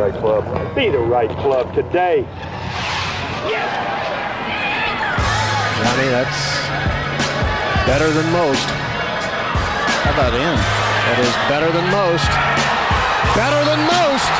right club. Be the right club today. Johnny, that's better than most. How about in? That is better than most. Better than most.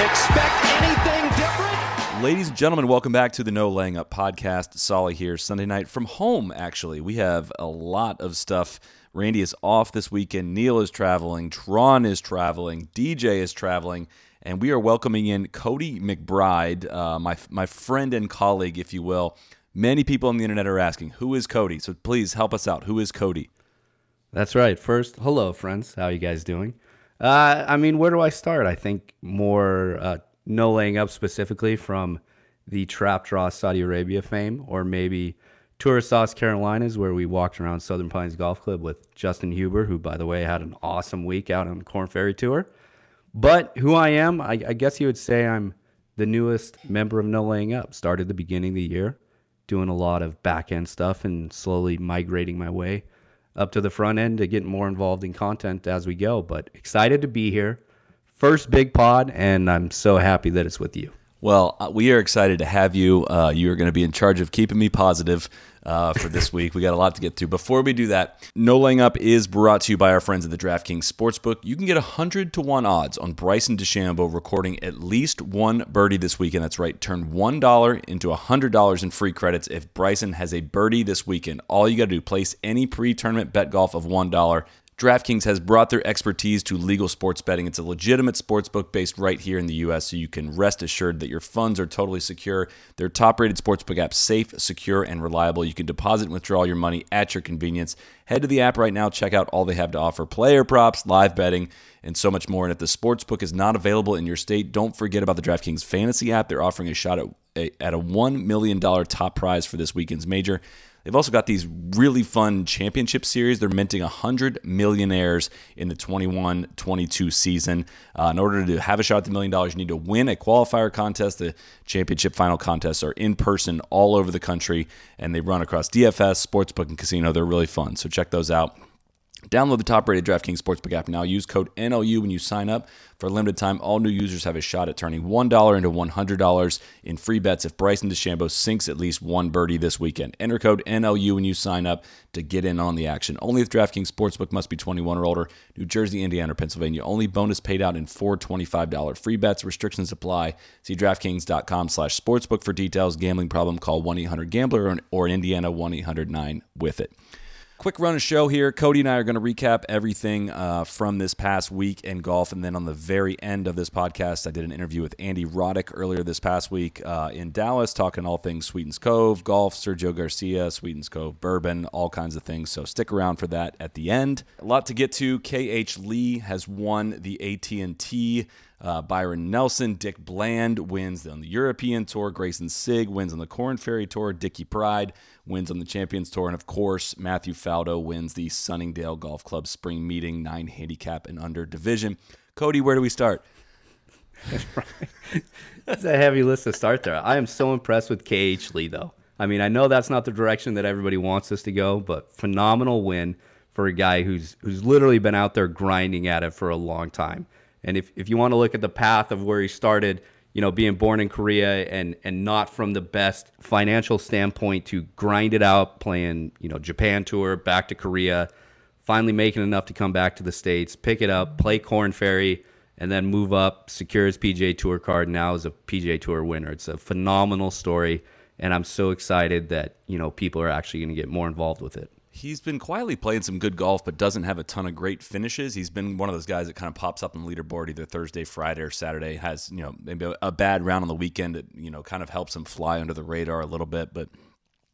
Expect anything different? Ladies and gentlemen, welcome back to the No Laying Up podcast. Soly here, Sunday night from home, actually. We have a lot of stuff. Randy is off this weekend. Neil is traveling. Tron is traveling. DJ is traveling. And we are welcoming in Cody McBride, uh, my, my friend and colleague, if you will. Many people on the internet are asking, who is Cody? So please help us out. Who is Cody? That's right. First, hello, friends. How you guys doing? Uh, I mean, where do I start? I think more uh, no laying up specifically from the trap draw Saudi Arabia fame, or maybe Tour South Carolinas, where we walked around Southern Pines Golf Club with Justin Huber, who, by the way, had an awesome week out on the Korn Ferry Tour. But who I am, I, I guess you would say I'm the newest member of No Laying Up. Started the beginning of the year, doing a lot of back end stuff and slowly migrating my way up to the front end to get more involved in content as we go. But excited to be here. First big pod, and I'm so happy that it's with you. Well, uh, we are excited to have you. Uh, you are going to be in charge of keeping me positive uh, for this week. We got a lot to get through. Before we do that, No Laying Up is brought to you by our friends at the DraftKings Sportsbook. You can get 100 to 1 odds on Bryson DeChambeau recording at least one birdie this weekend. That's right. Turn $1 into $100 in free credits if Bryson has a birdie this weekend. All you got to do, place any pre tournament bet golf of $1. DraftKings has brought their expertise to legal sports betting. It's a legitimate sports book based right here in the U.S., so you can rest assured that your funds are totally secure. Their top rated sportsbook app, safe, secure, and reliable. You can deposit and withdraw your money at your convenience. Head to the app right now, check out all they have to offer player props, live betting, and so much more. And if the sportsbook is not available in your state, don't forget about the DraftKings Fantasy app. They're offering a shot at a, at a $1 million top prize for this weekend's major. They've also got these really fun championship series. They're minting 100 millionaires in the 21 22 season. Uh, in order to have a shot at the million dollars, you need to win a qualifier contest. The championship final contests are in person all over the country, and they run across DFS, Sportsbook, and Casino. They're really fun. So check those out. Download the top rated DraftKings Sportsbook app now. Use code NLU when you sign up. For a limited time, all new users have a shot at turning $1 into $100 in free bets if Bryson DeChambeau sinks at least one birdie this weekend. Enter code NLU when you sign up to get in on the action. Only if DraftKings Sportsbook must be 21 or older. New Jersey, Indiana, or Pennsylvania. Only bonus paid out in four $25 free bets. Restrictions apply. See DraftKings.com slash sportsbook for details. Gambling problem, call 1-800-GAMBLER or in Indiana, 1-800-9-WITH-IT. Quick run of show here. Cody and I are going to recap everything uh, from this past week in golf. And then on the very end of this podcast, I did an interview with Andy Roddick earlier this past week uh, in Dallas, talking all things Sweetens Cove, golf, Sergio Garcia, Sweetens Cove, bourbon, all kinds of things. So stick around for that at the end. A lot to get to. KH Lee has won the AT&T uh, Byron Nelson, Dick Bland wins on the European Tour. Greyson Sigg wins on the Korn Ferry Tour. Dickie Pride wins on the Champions Tour. And of course, Matthew Faldo wins the Sunningdale Golf Club Spring Meeting 9 handicap and under division. Cody, where do we start? That's a heavy list to start there. I am so impressed with KH Lee, though. I mean, I know that's not the direction that everybody wants us to go, but phenomenal win for a guy who's who's literally been out there grinding at it for a long time. And if, if you want to look at the path of where he started, you know, being born in Korea and and not from the best financial standpoint to grind it out, playing, you know, Japan tour, back to Korea, finally making enough to come back to the States, pick it up, play Korn Ferry, and then move up, secure his PGA Tour card. Now is a PGA Tour winner. It's a phenomenal story, and I'm so excited that you know people are actually going to get more involved with it. He's been quietly playing some good golf, but doesn't have a ton of great finishes. He's been one of those guys that kind of pops up on the leaderboard either Thursday, Friday, or Saturday. Has you know maybe a, bad round on the weekend that you know kind of helps him fly under the radar a little bit. But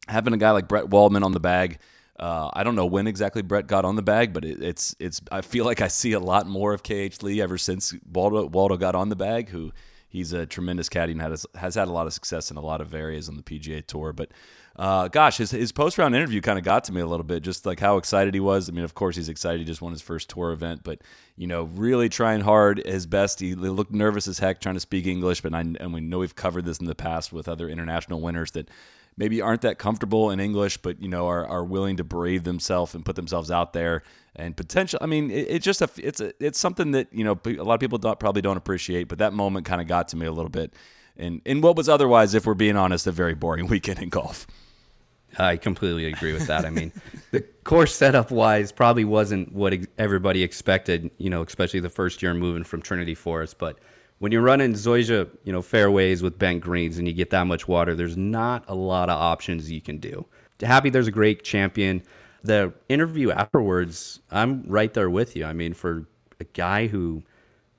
having a guy like Brett Waldman on the bag, uh, I don't know when exactly Brett got on the bag, but it, it's it's. I feel like I see a lot more of KH Lee ever since Waldo Waldo got on the bag. Who he's a tremendous caddy and has has had a lot of success in a lot of areas on the PGA Tour, but. Uh, gosh, his, his post round interview kind of got to me a little bit, just like how excited he was. I mean, of course, he's excited. He just won his first tour event, but, you know, really trying hard his best. He looked nervous as heck trying to speak English, but I, and we know we've covered this in the past with other international winners that maybe aren't that comfortable in English, but you know are, are willing to brave themselves and put themselves out there and potential. I mean, it, it's just a it's a it's something that you know a lot of people don't, probably don't appreciate, but that moment kind of got to me a little bit. In in what was otherwise, if we're being honest, a very boring weekend in golf. I completely agree with that. I mean, the course setup wise probably wasn't what everybody expected, you know, especially the first year moving from Trinity Forest. But when you're running Zoysia, you know, fairways with bent greens and you get that much water, there's not a lot of options you can do. Happy there's a great champion. The interview afterwards, I'm right there with you. I mean, for a guy who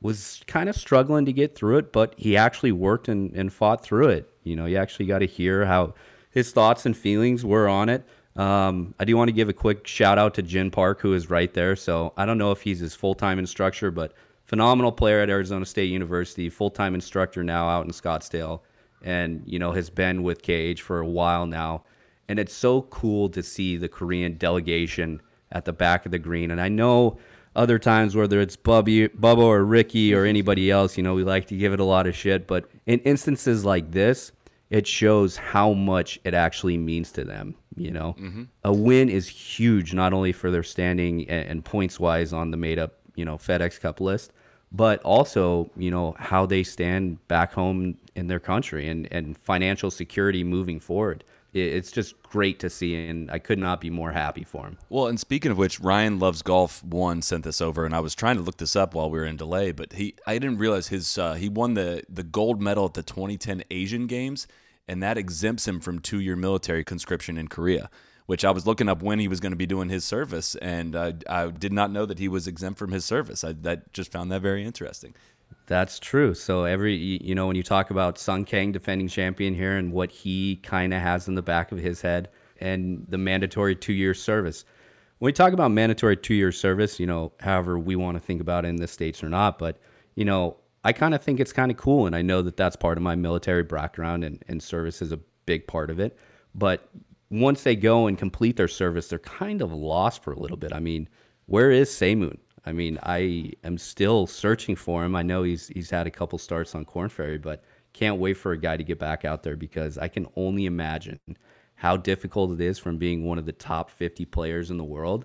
was kind of struggling to get through it, but he actually worked and, and fought through it. You know, you actually got to hear how his thoughts and feelings were on it. Um, I do want to give a quick shout out to Jin Park, who is right there. So I don't know if he's his full time instructor, but phenomenal player at Arizona State University, full time instructor now out in Scottsdale, and you know has been with KH for a while now. And it's so cool to see the Korean delegation at the back of the green. And I know other times, whether it's Bubby, Bubba or Ricky or anybody else, you know, we like to give it a lot of shit. But in instances like this, it shows how much it actually means to them. You know, mm-hmm. a win is huge, not only for their standing and, and points wise on the made up, you know, FedEx Cup list, but also, you know, how they stand back home in their country and, and financial security moving forward. It's just great to see, and I could not be more happy for him. Well, and speaking of which, Ryan Loves Golf one sent this over, and I was trying to look this up while we were in delay, but he I didn't realize his uh, he won the the gold medal at the 2010 Asian Games, and that exempts him from two year military conscription in Korea which I was looking up when he was going to be doing his service, and uh, I did not know that he was exempt from his service. I that just found that very interesting. That's true. So every you know when you talk about Sung Kang defending champion here and what he kind of has in the back of his head and the mandatory 2-year service. When we talk about mandatory 2-year service, you know, however we want to think about it in the states or not, but you know, I kind of think it's kind of cool and I know that that's part of my military background and and service is a big part of it. But once they go and complete their service, they're kind of lost for a little bit. I mean, where is Sang Moon? I mean, I am still searching for him. I know he's he's had a couple starts on Korn Ferry, but can't wait for a guy to get back out there because I can only imagine how difficult it is from being one of the top 50 players in the world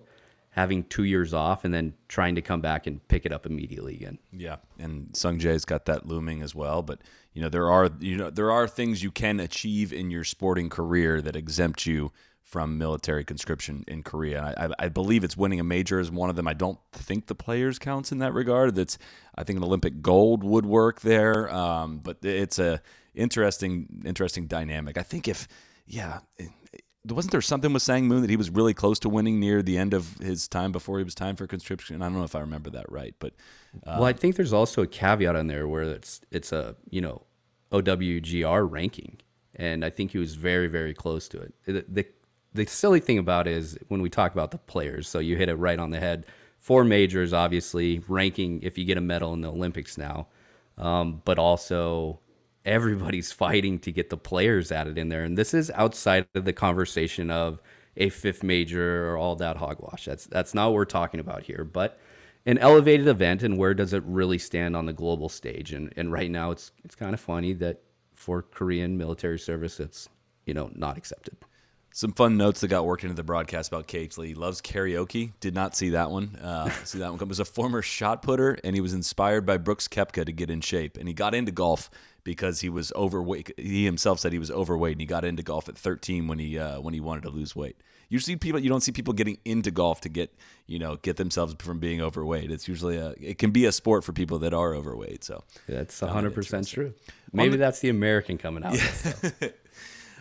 having two years off and then trying to come back and pick it up immediately again. Yeah, and Sung Jae's got that looming as well. But you know there are you know there are things you can achieve in your sporting career that exempt you from military conscription in Korea. I, I, believe it's winning a major is one of them. I don't think the players counts in that regard. That's I think an Olympic gold would work there, um, but it's a interesting interesting dynamic. I think if yeah wasn't there something with Sang Moon that he was really close to winning near the end of his time before he was time for conscription? I don't know if I remember that right, but uh, well, I think there's also a caveat on there where it's it's a you know OWGR ranking, and I think he was very very close to it. The, the the silly thing about it is when we talk about the players, so you hit it right on the head. Four majors, obviously ranking if you get a medal in the Olympics now, um, but also everybody's fighting to get the players added in there. And this is outside of the conversation of a fifth major or all that hogwash. That's that's not what we're talking about here. But an elevated event and where does it really stand on the global stage? And and right now it's it's kind of funny that for Korean military service it's you know not accepted. Some fun notes that got worked into the broadcast about KH Lee. Loves karaoke. Did not see that one. Uh, see that one come. Was a former shot putter, and he was inspired by Brooks Koepka to get in shape. And he got into golf because he was overweight. He himself said he was overweight, and he got into golf at 13 when he uh, when he wanted to lose weight. You see people you don't see people getting into golf to get you know get themselves from being overweight. It's usually a it can be a sport for people that are overweight. So yeah, that's 100 percent true. Maybe the, that's the American coming out. Yeah.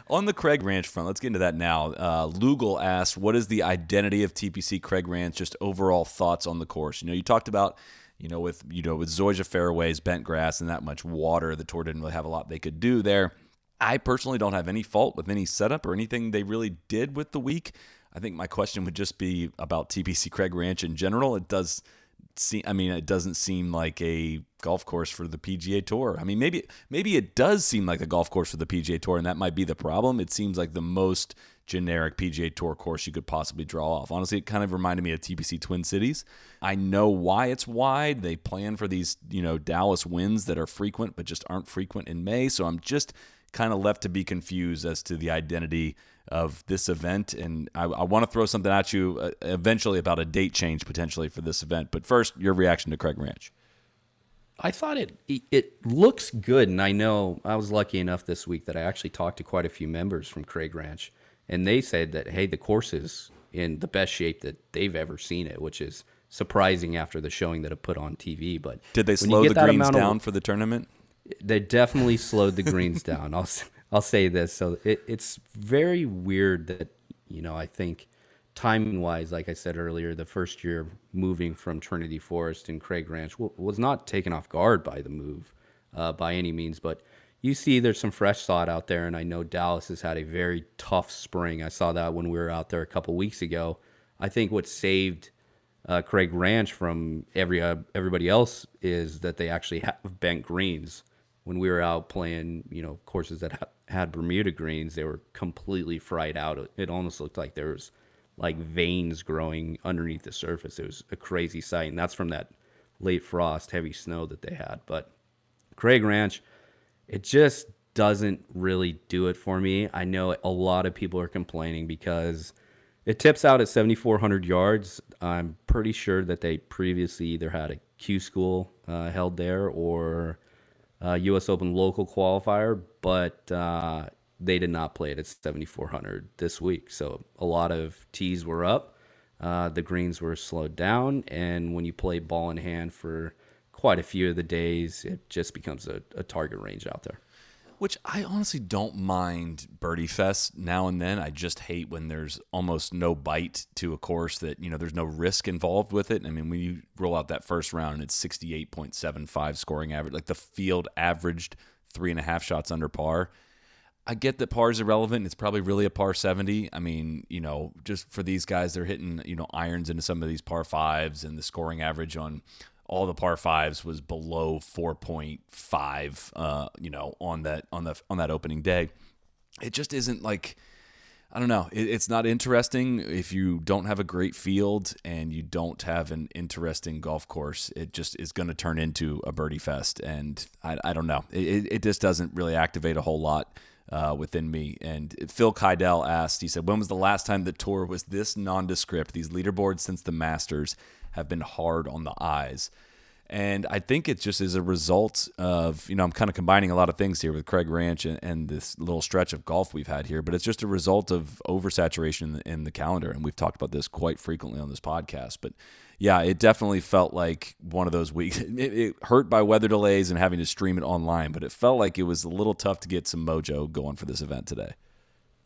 On the Craig Ranch front, let's get into that now. Uh, Lugal asked, "What is the identity of TPC Craig Ranch? Just overall thoughts on the course. You know, you talked about, you know, with you know with Zoysia fairways, bent grass, and that much water, the tour didn't really have a lot they could do there. I personally don't have any fault with any setup or anything they really did with the week. I think my question would just be about TPC Craig Ranch in general. It does seem, I mean, it doesn't seem like a golf course for the PGA Tour. I mean, maybe maybe it does seem like a golf course for the PGA Tour, and that might be the problem. It seems like the most generic PGA Tour course you could possibly draw off. Honestly, it kind of reminded me of TPC Twin Cities. I know why it's wide. They plan for these, you know, Dallas winds that are frequent but just aren't frequent in May. So I'm just kind of left to be confused as to the identity of this event. And I, I want to throw something at you uh, eventually about a date change potentially for this event. But first, your reaction to Craig Ranch. I thought it it looks good, and I know I was lucky enough this week that I actually talked to quite a few members from Craig Ranch, and they said that hey, the course is in the best shape that they've ever seen it, which is surprising after the showing that it put on TV. But did they slow the greens down of, for the tournament? They definitely slowed the greens down. I'll I'll say this. So it, it's very weird that you know I think timing wise, like I said earlier, the first year moving from Trinity Forest and Craig Ranch was not taken off guard by the move uh, by any means, but you see there's some fresh thought out there, and I know Dallas has had a very tough spring. I saw that when we were out there a couple weeks ago. I think what saved uh, Craig Ranch from every uh, everybody else is that they actually have bent greens. When we were out playing, you know, courses that ha- had Bermuda greens, they were completely fried out. It almost looked like there was like veins growing underneath the surface. It was a crazy sight, and that's from that late frost, heavy snow that they had. But Craig Ranch, it just doesn't really do it for me. I know a lot of people are complaining because it tips out at 7,400 yards. I'm pretty sure that they previously either had a Q school uh, held there or a U.S. Open local qualifier, but uh, they did not play it at 7,400 this week. So a lot of tees were up. Uh, the greens were slowed down. And when you play ball in hand for quite a few of the days, it just becomes a, a target range out there. Which I honestly don't mind Birdie Fest now and then. I just hate when there's almost no bite to a course that, you know, there's no risk involved with it. I mean, when you roll out that first round and it's 68.75 scoring average, like the field averaged three and a half shots under par I get that par is irrelevant. It's probably really a par 70. I mean, you know, just for these guys, they're hitting, you know, irons into some of these par fives, and the scoring average on all the par fives was below 4.5, uh, you know, on that, on the, on that opening day. It just isn't like, I don't know. It, it's not interesting if you don't have a great field and you don't have an interesting golf course. It just is going to turn into a birdie fest, and I, I don't know. It, it just doesn't really activate a whole lot uh, within me. And Phil Kydell asked, he said, When was the last time the tour was this nondescript? These leaderboards since the Masters have been hard on the eyes. And I think it just is a result of, you know, I'm kind of combining a lot of things here with Craig Ranch and, and this little stretch of golf we've had here, but it's just a result of oversaturation in the, in the calendar. And we've talked about this quite frequently on this podcast. But yeah, it definitely felt like one of those weeks. It, it, hurt by weather delays and having to stream it online, but it felt like it was a little tough to get some mojo going for this event today.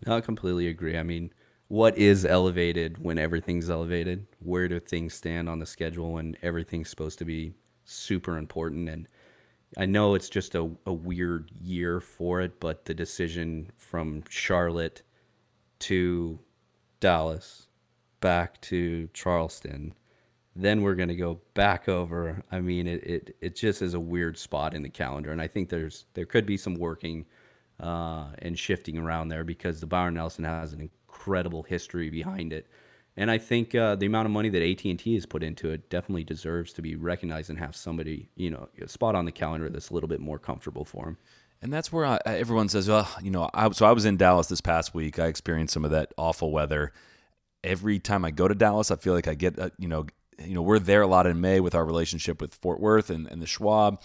I completely agree. I mean, what is elevated when everything's elevated? Where do things stand on the schedule when everything's supposed to be super important? And I know it's just a, a weird year for it, but the decision from Charlotte to Dallas back to Charleston then we're going to go back over. I mean, it, it, it just is a weird spot in the calendar. And I think there's there could be some working uh, and shifting around there because the Byron Nelson has an incredible history behind it. And I think uh, the amount of money that AT&T has put into it definitely deserves to be recognized and have somebody, you know, spot on the calendar that's a little bit more comfortable for them. And that's where I, everyone says, well, you know, I, so I was in Dallas this past week. I experienced some of that awful weather. Every time I go to Dallas, I feel like I get, uh, you know, you know, we're there a lot in May with our relationship with Fort Worth and, and the Schwab.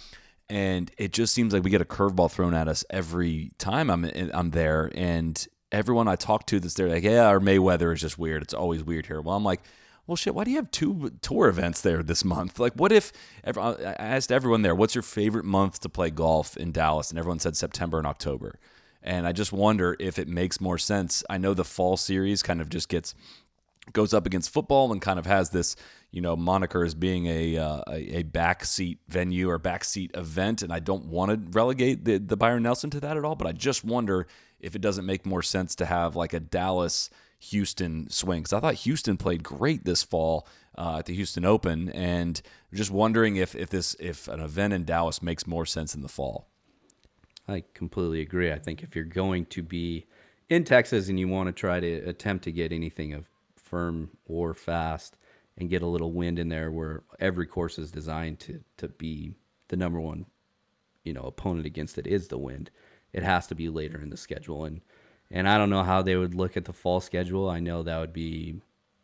And it just seems like we get a curveball thrown at us every time I'm I'm there. And everyone I talk to that's there, like, yeah, our May weather is just weird. It's always weird here. Well, I'm like, well, shit, why do you have two tour events there this month? Like, what if I asked everyone there, what's your favorite month to play golf in Dallas? And everyone said September and October. And I just wonder if it makes more sense. I know the fall series kind of just gets goes up against football and kind of has this, you know, moniker as being a uh, a backseat venue or backseat event, and I don't want to relegate the the Byron Nelson to that at all. But I just wonder if it doesn't make more sense to have like a Dallas Houston swing. Because I thought Houston played great this fall uh, at the Houston Open, and just wondering if if this if an event in Dallas makes more sense in the fall. I completely agree. I think if you're going to be in Texas and you want to try to attempt to get anything of firm or fast and get a little wind in there where every course is designed to to be the number one you know opponent against it is the wind it has to be later in the schedule. And and I don't know how they would look at the fall schedule. I know that would be,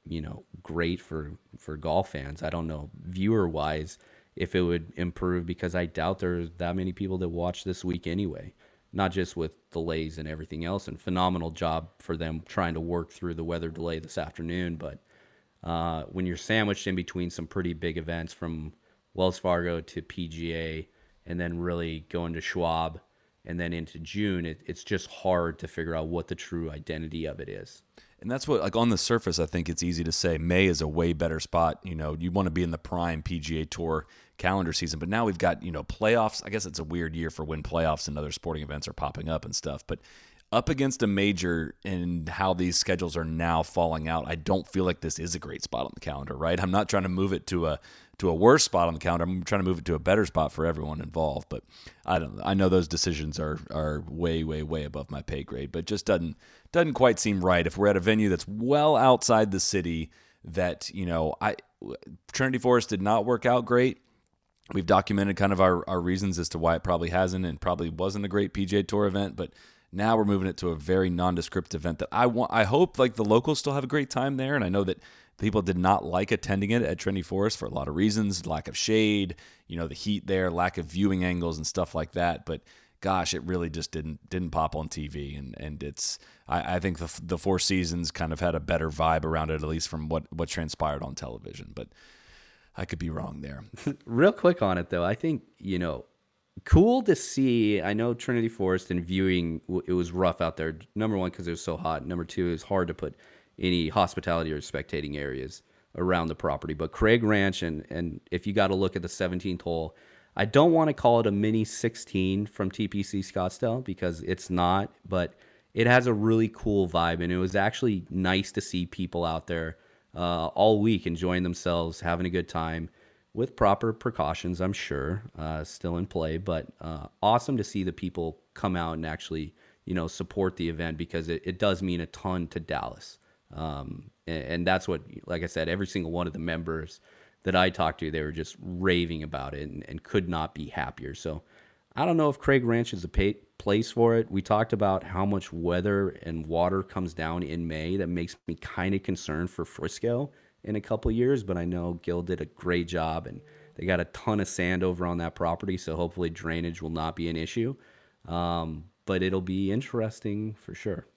you know, great for for golf fans. I don't know viewer wise if it would improve because I doubt there's that many people that watch this week anyway. Not just with delays and everything else, and phenomenal job for them trying to work through the weather delay this afternoon. But uh, when you're sandwiched in between some pretty big events from Wells Fargo to PGA, and then really going to Schwab, and then into June, it, it's just hard to figure out what the true identity of it is. And that's what, like on the surface, I think it's easy to say May is a way better spot. You know, you want to be in the prime PGA Tour calendar season, but now we've got, you know, playoffs. I guess it's a weird year for when playoffs and other sporting events are popping up and stuff. But up against a major and how these schedules are now falling out, I don't feel like this is a great spot on the calendar, right? I'm not trying to move it to a to a worse spot on the calendar. I'm trying to move it to a better spot for everyone involved. But I don't. I know those decisions are are way, way, way above my pay grade. But just doesn't doesn't quite seem right if we're at a venue that's well outside the city. That you know, I Trinity Forest did not work out great. We've documented kind of our, our reasons as to why it probably hasn't and probably wasn't a great PGA Tour event, but now we're moving it to a very nondescript event that I want. I hope like the locals still have a great time there, and I know that people did not like attending it at Trinity Forest for a lot of reasons: lack of shade, you know, the heat there, lack of viewing angles, and stuff like that. But gosh, it really just didn't didn't pop on TV, and and it's I, I think the the Four Seasons kind of had a better vibe around it, at least from what what transpired on television, but. I could be wrong there. Real quick on it though, I think you know cool to see. I know Trinity Forest and viewing it was rough out there. Number one, because it was so hot. Number two, it was hard to put any hospitality or spectating areas around the property. But Craig Ranch and and if you got to look at the 17th hole, I don't want to call it a mini 16 from TPC Scottsdale because it's not, but it has a really cool vibe and it was actually nice to see people out there uh, all week enjoying themselves, having a good time with proper precautions, I'm sure, uh, still in play. But uh, awesome to see the people come out and actually, you know, support the event because it, it does mean a ton to Dallas. Um, and, and, that's what, like I said, every single one of the members that I talked to, they were just raving about it and, and could not be happier. So I don't know if Craig Ranch is a pay, place for it. We talked about how much weather and water comes down in May. That makes me kind of concerned for Frisco in a couple years, but I know Gil did a great job and they got a ton of sand over on that property, so hopefully drainage will not be an issue. Um, but it'll be interesting for sure.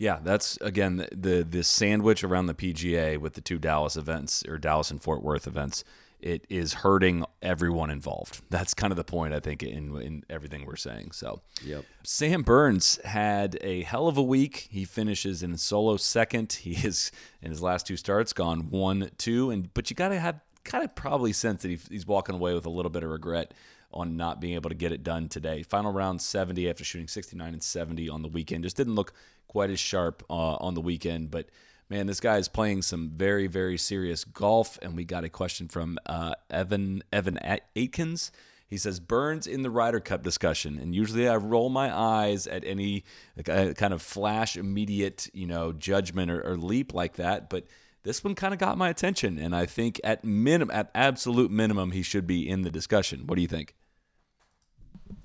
Yeah, that's again the, the the sandwich around the PGA with the two Dallas events or Dallas and Fort Worth events it is hurting everyone involved. That's kind of the point I think in in everything we're saying. So, yep. Sam Burns had a hell of a week. He finishes in solo second. He is in his last two starts gone one two, and but you got to have kind of probably sense that he, he's walking away with a little bit of regret on not being able to get it done today. Final round 70 after shooting 69 and 70 on the weekend. Just didn't look quite as sharp uh, on the weekend, but man, this guy is playing some very, very serious golf. And we got a question from uh, Evan Evan Aitkins. He says Burns in the Ryder Cup discussion, and usually I roll my eyes at any uh, kind of flash, immediate, you know, judgment or, or leap like that. But this one kind of got my attention, and I think at minimum, at absolute minimum, he should be in the discussion. What do you think?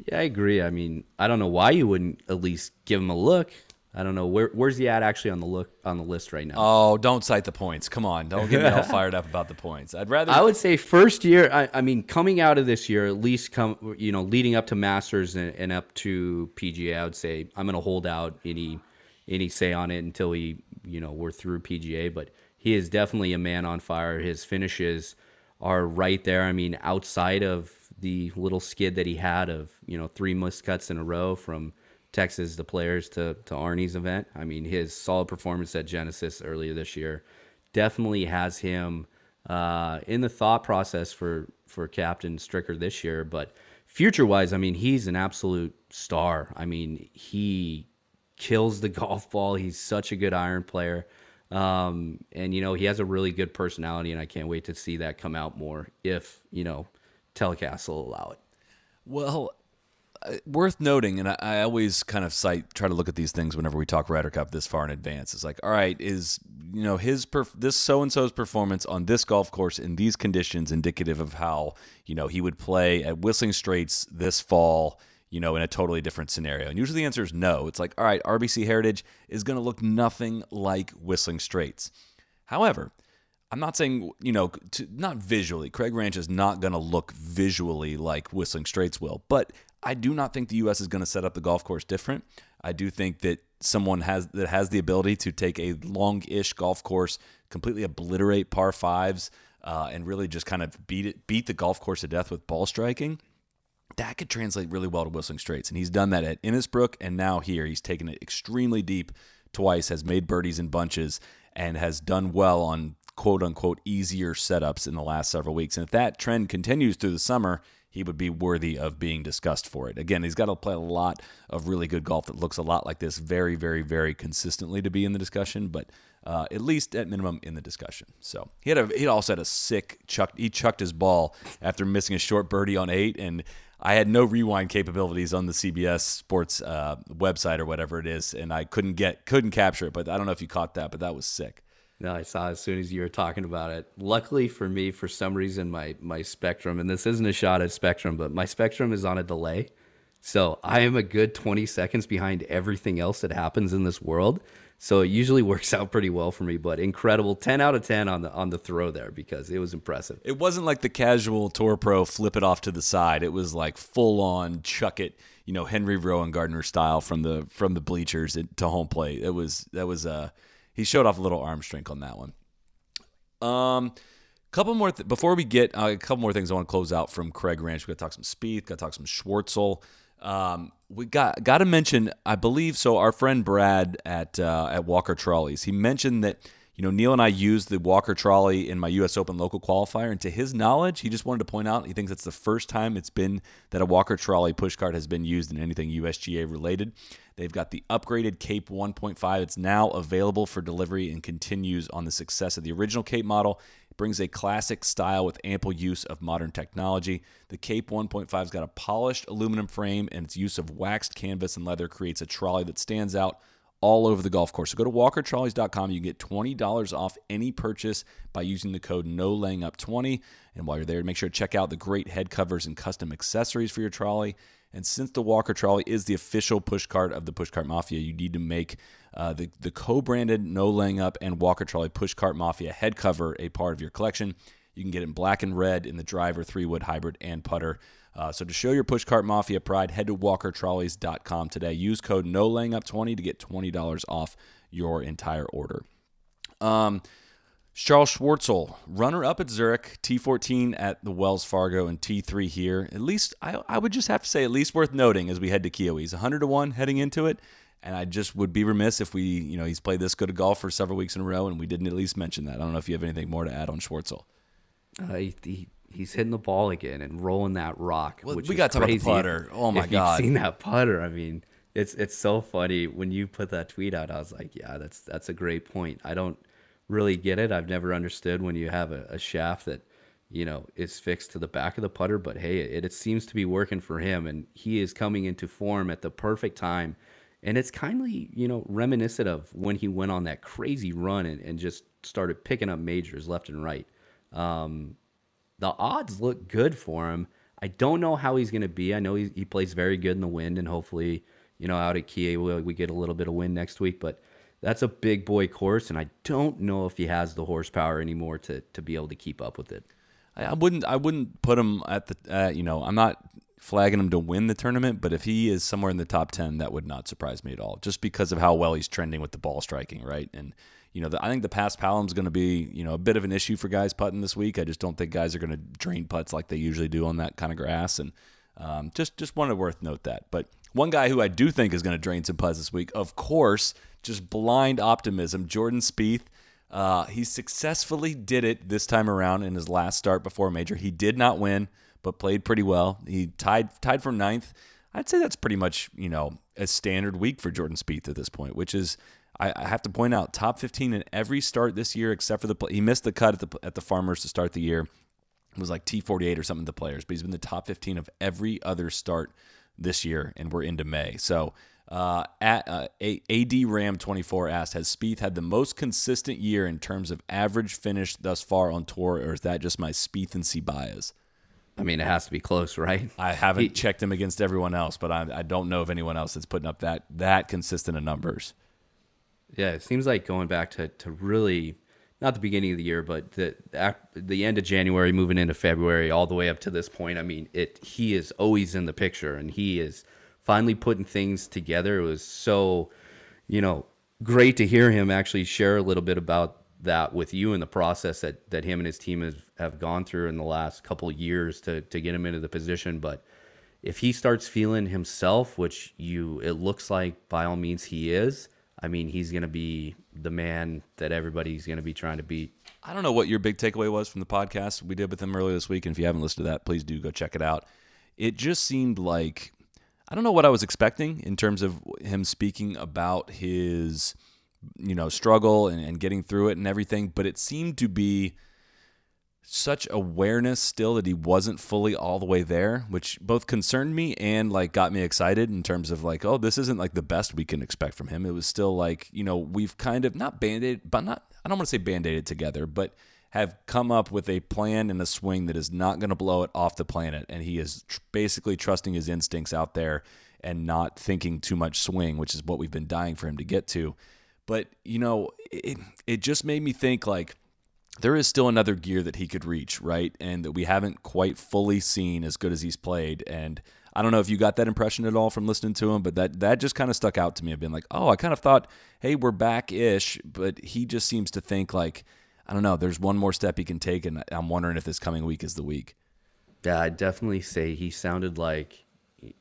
Yeah, I agree. I mean, I don't know why you wouldn't at least give him a look. I don't know where where's he at actually on the look on the list right now. Oh, don't cite the points. Come on, don't get me all fired up about the points. I'd rather. I would say first year. I, I, mean, coming out of this year, at least come you know, leading up to Masters and, and up to PGA, I would say I'm going to hold out any any say on it until we you know we're through PGA. But he is definitely a man on fire. His finishes are right there. I mean, outside of the little skid that he had of you know three missed cuts in a row from Texas the players to to Arnie's event. I mean, his solid performance at Genesis earlier this year definitely has him uh, in the thought process for for Captain Stricker this year. But future wise, I mean, he's an absolute star. I mean, he kills the golf ball. He's such a good iron player. Um, and you know, he has a really good personality, and I can't wait to see that come out more if you know telecast will allow it. Well, uh, worth noting, and I, I, always kind of cite, try to look at these things whenever we talk Ryder Cup this far in advance. It's like, all right, is you know his perf- this so and so's performance on this golf course in these conditions indicative of how you know he would play at Whistling Straits this fall you know, in a totally different scenario? And usually the answer is no. It's like, all right, RBC Heritage is going to look nothing like Whistling Straits. However, I'm not saying, you know, to, not visually. Craig Ranch is not going to look visually like Whistling Straits will, but I do not think the U.S. is going to set up the golf course different. I do think that someone has that has the ability to take a long-ish golf course, completely obliterate par fives, uh, and really just kind of beat it, beat the golf course to death with ball striking. That could translate really well to Whistling Straits, and he's done that at Innisbrook and now here. He's taken it extremely deep twice, has made birdies in bunches, and has done well on quote unquote easier setups in the last several weeks. And if that trend continues through the summer, he would be worthy of being discussed for it. Again, he's got to play a lot of really good golf that looks a lot like this very, very, very consistently to be in the discussion, but uh, at least at minimum in the discussion. So he had a he also had a sick chuck. He chucked his ball after missing a short birdie on eight, and I had no rewind capabilities on the CBS Sports uh, website or whatever it is, and I couldn't get couldn't capture it. But I don't know if you caught that, but that was sick. No, I saw as soon as you were talking about it. Luckily for me, for some reason, my my spectrum, and this isn't a shot at spectrum, but my spectrum is on a delay. So I am a good 20 seconds behind everything else that happens in this world. So it usually works out pretty well for me, but incredible 10 out of 10 on the on the throw there because it was impressive. It wasn't like the casual tour pro flip it off to the side. It was like full on chuck it, you know, Henry Rowengartner style from the from the bleachers to home plate. It was that was uh he showed off a little arm strength on that one. Um, couple more th- before we get uh, a couple more things I want to close out from Craig Ranch. We got to talk some Spieth, got to talk some Schwartzel. Um, we got got to mention, I believe so. Our friend Brad at uh, at Walker Trolleys, he mentioned that you know Neil and I used the Walker Trolley in my U.S. Open local qualifier, and to his knowledge, he just wanted to point out he thinks it's the first time it's been that a Walker Trolley pushcart has been used in anything USGA related. They've got the upgraded Cape 1.5. It's now available for delivery and continues on the success of the original Cape model. It brings a classic style with ample use of modern technology. The Cape 1.5's got a polished aluminum frame, and its use of waxed canvas and leather creates a trolley that stands out all over the golf course. So go to walkertrolleys.com. You can get $20 off any purchase by using the code no laying up 20 And while you're there, make sure to check out the great head covers and custom accessories for your trolley. And since the Walker Trolley is the official pushcart of the Pushcart Mafia, you need to make uh, the, the co branded No Laying Up and Walker Trolley Pushcart Mafia head cover a part of your collection. You can get it in black and red in the driver, three wood hybrid, and putter. Uh, so to show your Pushcart Mafia pride, head to walkertrolleys.com today. Use code No Laying Up 20 to get $20 off your entire order. Um, Charles Schwartzel, runner up at Zurich, T14 at the Wells Fargo, and T3 here. At least, I, I would just have to say, at least worth noting as we head to Kiawah. He's 100 to 1 heading into it. And I just would be remiss if we, you know, he's played this good a golf for several weeks in a row and we didn't at least mention that. I don't know if you have anything more to add on Schwartzel. Uh, he, he, he's hitting the ball again and rolling that rock. Well, which we got to talk about the putter. Oh my if God. You've seen that putter? I mean, it's it's so funny when you put that tweet out. I was like, yeah, that's that's a great point. I don't really get it. I've never understood when you have a, a shaft that you know is fixed to the back of the putter, but hey, it, it seems to be working for him, and he is coming into form at the perfect time. And it's kindly, you know, reminiscent of when he went on that crazy run and, and just started picking up majors left and right. Um, the odds look good for him. I don't know how he's going to be. I know he, he plays very good in the wind, and hopefully, you know, out at Kiawah, we get a little bit of wind next week. But that's a big boy course, and I don't know if he has the horsepower anymore to to be able to keep up with it. I, I wouldn't. I wouldn't put him at the. Uh, you know, I'm not flagging him to win the tournament, but if he is somewhere in the top ten, that would not surprise me at all. Just because of how well he's trending with the ball striking, right? And you know, the, I think the paspalum's going to be you know a bit of an issue for guys putting this week. I just don't think guys are going to drain putts like they usually do on that kind of grass. And um, just just wanted to worth note that. But one guy who I do think is going to drain some putts this week, of course, just blind optimism, Jordan Spieth. Uh, he successfully did it this time around in his last start before major. He did not win, but played pretty well. He tied tied for ninth. I'd say that's pretty much you know a standard week for Jordan Spieth at this point, which is I, I have to point out top 15 in every start this year except for the he missed the cut at the at the Farmers to start the year. It was like T48 or something the players, but he's been the top 15 of every other start this year, and we're into May. So uh, at uh, AD Ram 24 asked, has Spieth had the most consistent year in terms of average finish thus far on tour, or is that just my Spieth and C bias? I mean, it has to be close, right? I haven't He- checked him against everyone else, but I, I don't know of anyone else that's putting up that that consistent of numbers. Yeah, it seems like going back to, to really not the beginning of the year, but the the end of January, moving into February, all the way up to this point. I mean, it he is always in the picture, and he is finally putting things together. It was so, you know, great to hear him actually share a little bit about that with you in the process that that him and his team have, have gone through in the last couple years to to get him into the position, but if he starts feeling himself, which you it looks like by all means he is, I mean he's gonna be the man that everybody's gonna be trying to beat. I don't know what your big takeaway was from the podcast we did with him earlier this week. And if you haven't listened to that, please do go check it out. It just seemed like I don't know what I was expecting in terms of him speaking about his, you know, struggle and, and getting through it and everything, but it seemed to be such awareness still that he wasn't fully all the way there, which both concerned me and like got me excited in terms of like, oh, this isn't like the best we can expect from him. It was still like, you know, we've kind of not band-aid, but not I don't want to say band-aided together, but have come up with a plan and a swing that is not going to blow it off the planet. And he is tr- basically trusting his instincts out there and not thinking too much swing, which is what we've been dying for him to get to. But, you know, it, it just made me think like, there is still another gear that he could reach, right? And that we haven't quite fully seen as good as he's played. And I don't know if you got that impression at all from listening to him, but that that just kind of stuck out to me. I've been like, oh, I kind of thought, hey, we're back ish, but he just seems to think like, I don't know, there's one more step he can take, and I'm wondering if this coming week is the week. Yeah, I'd definitely say he sounded like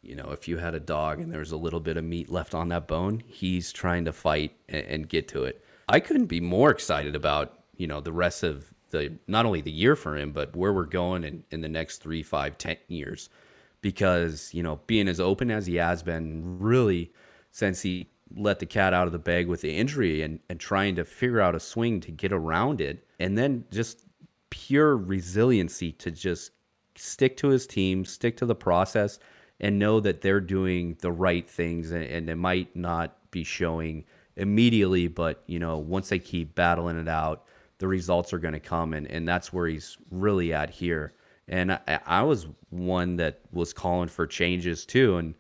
you know, if you had a dog and there was a little bit of meat left on that bone, he's trying to fight and get to it. I couldn't be more excited about, you know, the rest of the not only the year for him, but where we're going in, in the next three, five, ten years. Because, you know, being as open as he has been really since he let the cat out of the bag with the injury and, and trying to figure out a swing to get around it. And then just pure resiliency to just stick to his team, stick to the process, and know that they're doing the right things. And, and it might not be showing immediately, but you know, once they keep battling it out, the results are going to come. And, and that's where he's really at here. And I, I was one that was calling for changes too. And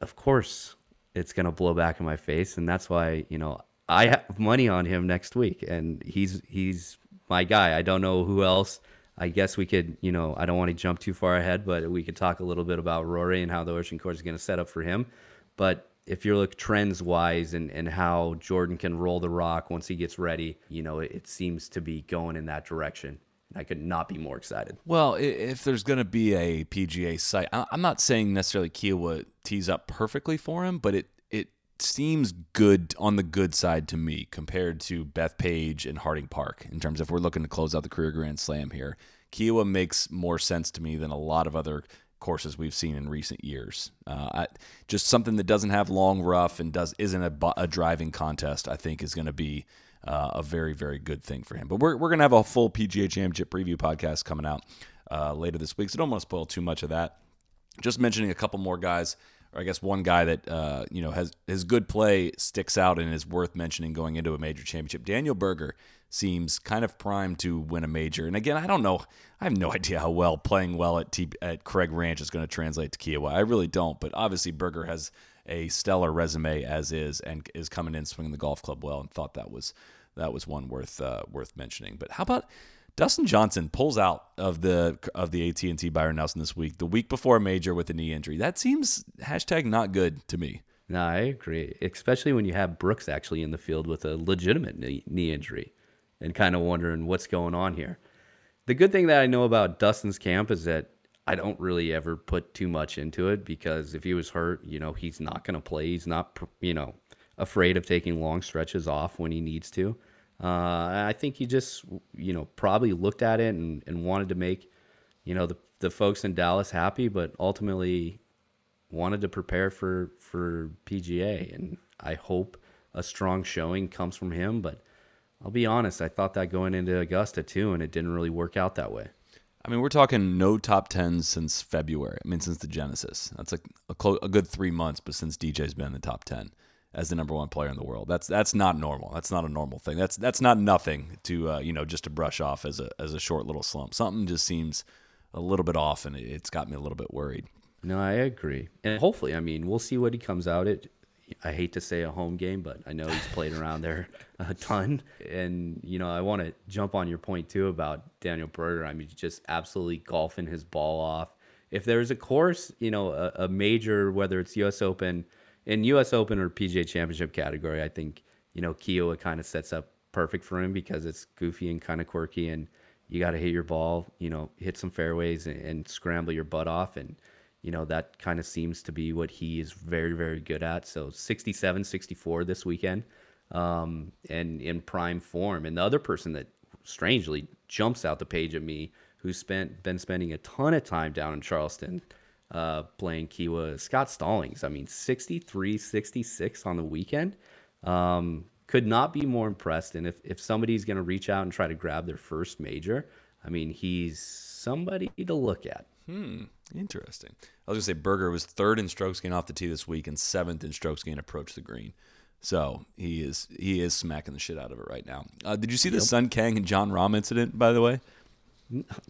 of course, it's going to blow back in my face. And that's why, you know, I have money on him next week. And he's, he's my guy. I don't know who else. I guess we could, you know, I don't want to jump too far ahead, but we could talk a little bit about Rory and how the Ocean Course is going to set up for him. But if you look trends wise and, and how Jordan can roll the rock once he gets ready, you know, it, it seems to be going in that direction. I could not be more excited. Well, if there's going to be a PGA site, I'm not saying necessarily Kiawah tees up perfectly for him, but it it seems good on the good side to me compared to Bethpage and Harding Park in terms of if we're looking to close out the career Grand Slam here. Kiawah makes more sense to me than a lot of other courses we've seen in recent years. Uh, I, just something that doesn't have long rough and does isn't a, a driving contest. I think is going to be uh, a very very good thing for him. But we're we're going to have a full PGA Championship preview podcast coming out uh, later this week, so don't want to spoil too much of that. Just mentioning a couple more guys, or I guess one guy that uh, you know has his good play sticks out and is worth mentioning going into a major championship. Daniel Berger seems kind of primed to win a major, and again, I don't know. I have no idea how well playing well at T- at Craig Ranch is going to translate to Kiawah. I really don't, but obviously Berger has a stellar resume as is, and is coming in swinging the golf club well, and thought that was that was one worth uh, worth mentioning. But how about Dustin Johnson pulls out of the of the AT and T Byron Nelson this week, the week before a major with a knee injury. That seems hashtag not good to me. No, I agree. Especially when you have Brooks actually in the field with a legitimate knee, knee injury and kind of wondering what's going on here. The good thing that I know about Dustin's camp is that I don't really ever put too much into it because if he was hurt, you know, he's not going to play. He's not, you know, afraid of taking long stretches off when he needs to. Uh, I think he just, you know, probably looked at it and, and wanted to make, you know, the, the folks in Dallas happy, but ultimately wanted to prepare for for PGA, and I hope a strong showing comes from him. But I'll be honest, I thought that going into Augusta too, and it didn't really work out that way. I mean, we're talking no top tens since February. I mean, since the Genesis. That's like a, clo- a good three months, but since DJ's been in the top ten as the number one player in the world, that's that's not normal. That's not a normal thing. That's that's not nothing to uh, you know just to brush off as a as a short little slump. Something just seems a little bit off, and it's got me a little bit worried. No, I agree, and hopefully, I mean, we'll see what he comes out. It. I hate to say a home game, but I know he's played around there a ton. And you know, I want to jump on your point too about Daniel Berger. I mean, just absolutely golfing his ball off. If there's a course, you know, a, a major, whether it's U.S. Open, in U.S. Open or PGA Championship category, I think you know Kiawah kind of sets up perfect for him because it's goofy and kind of quirky, and you got to hit your ball, you know, hit some fairways and, and scramble your butt off, and you know that kind of seems to be what he is very very good at. So 67, 64 this weekend, um, and in prime form. And the other person that strangely jumps out the page at me, who's spent been spending a ton of time down in Charleston uh, playing Kiawah. Scott Stallings, I mean, 63 66 on the weekend. Um, could not be more impressed. And if, if somebody's going to reach out and try to grab their first major, I mean, he's somebody to look at. Hmm. Interesting. I was going to say Berger was third in strokes gain off the tee this week and seventh in strokes gain approach the green. So he is he is smacking the shit out of it right now. Uh, did you see the Sung Kang and Jon Rahm incident? By the way,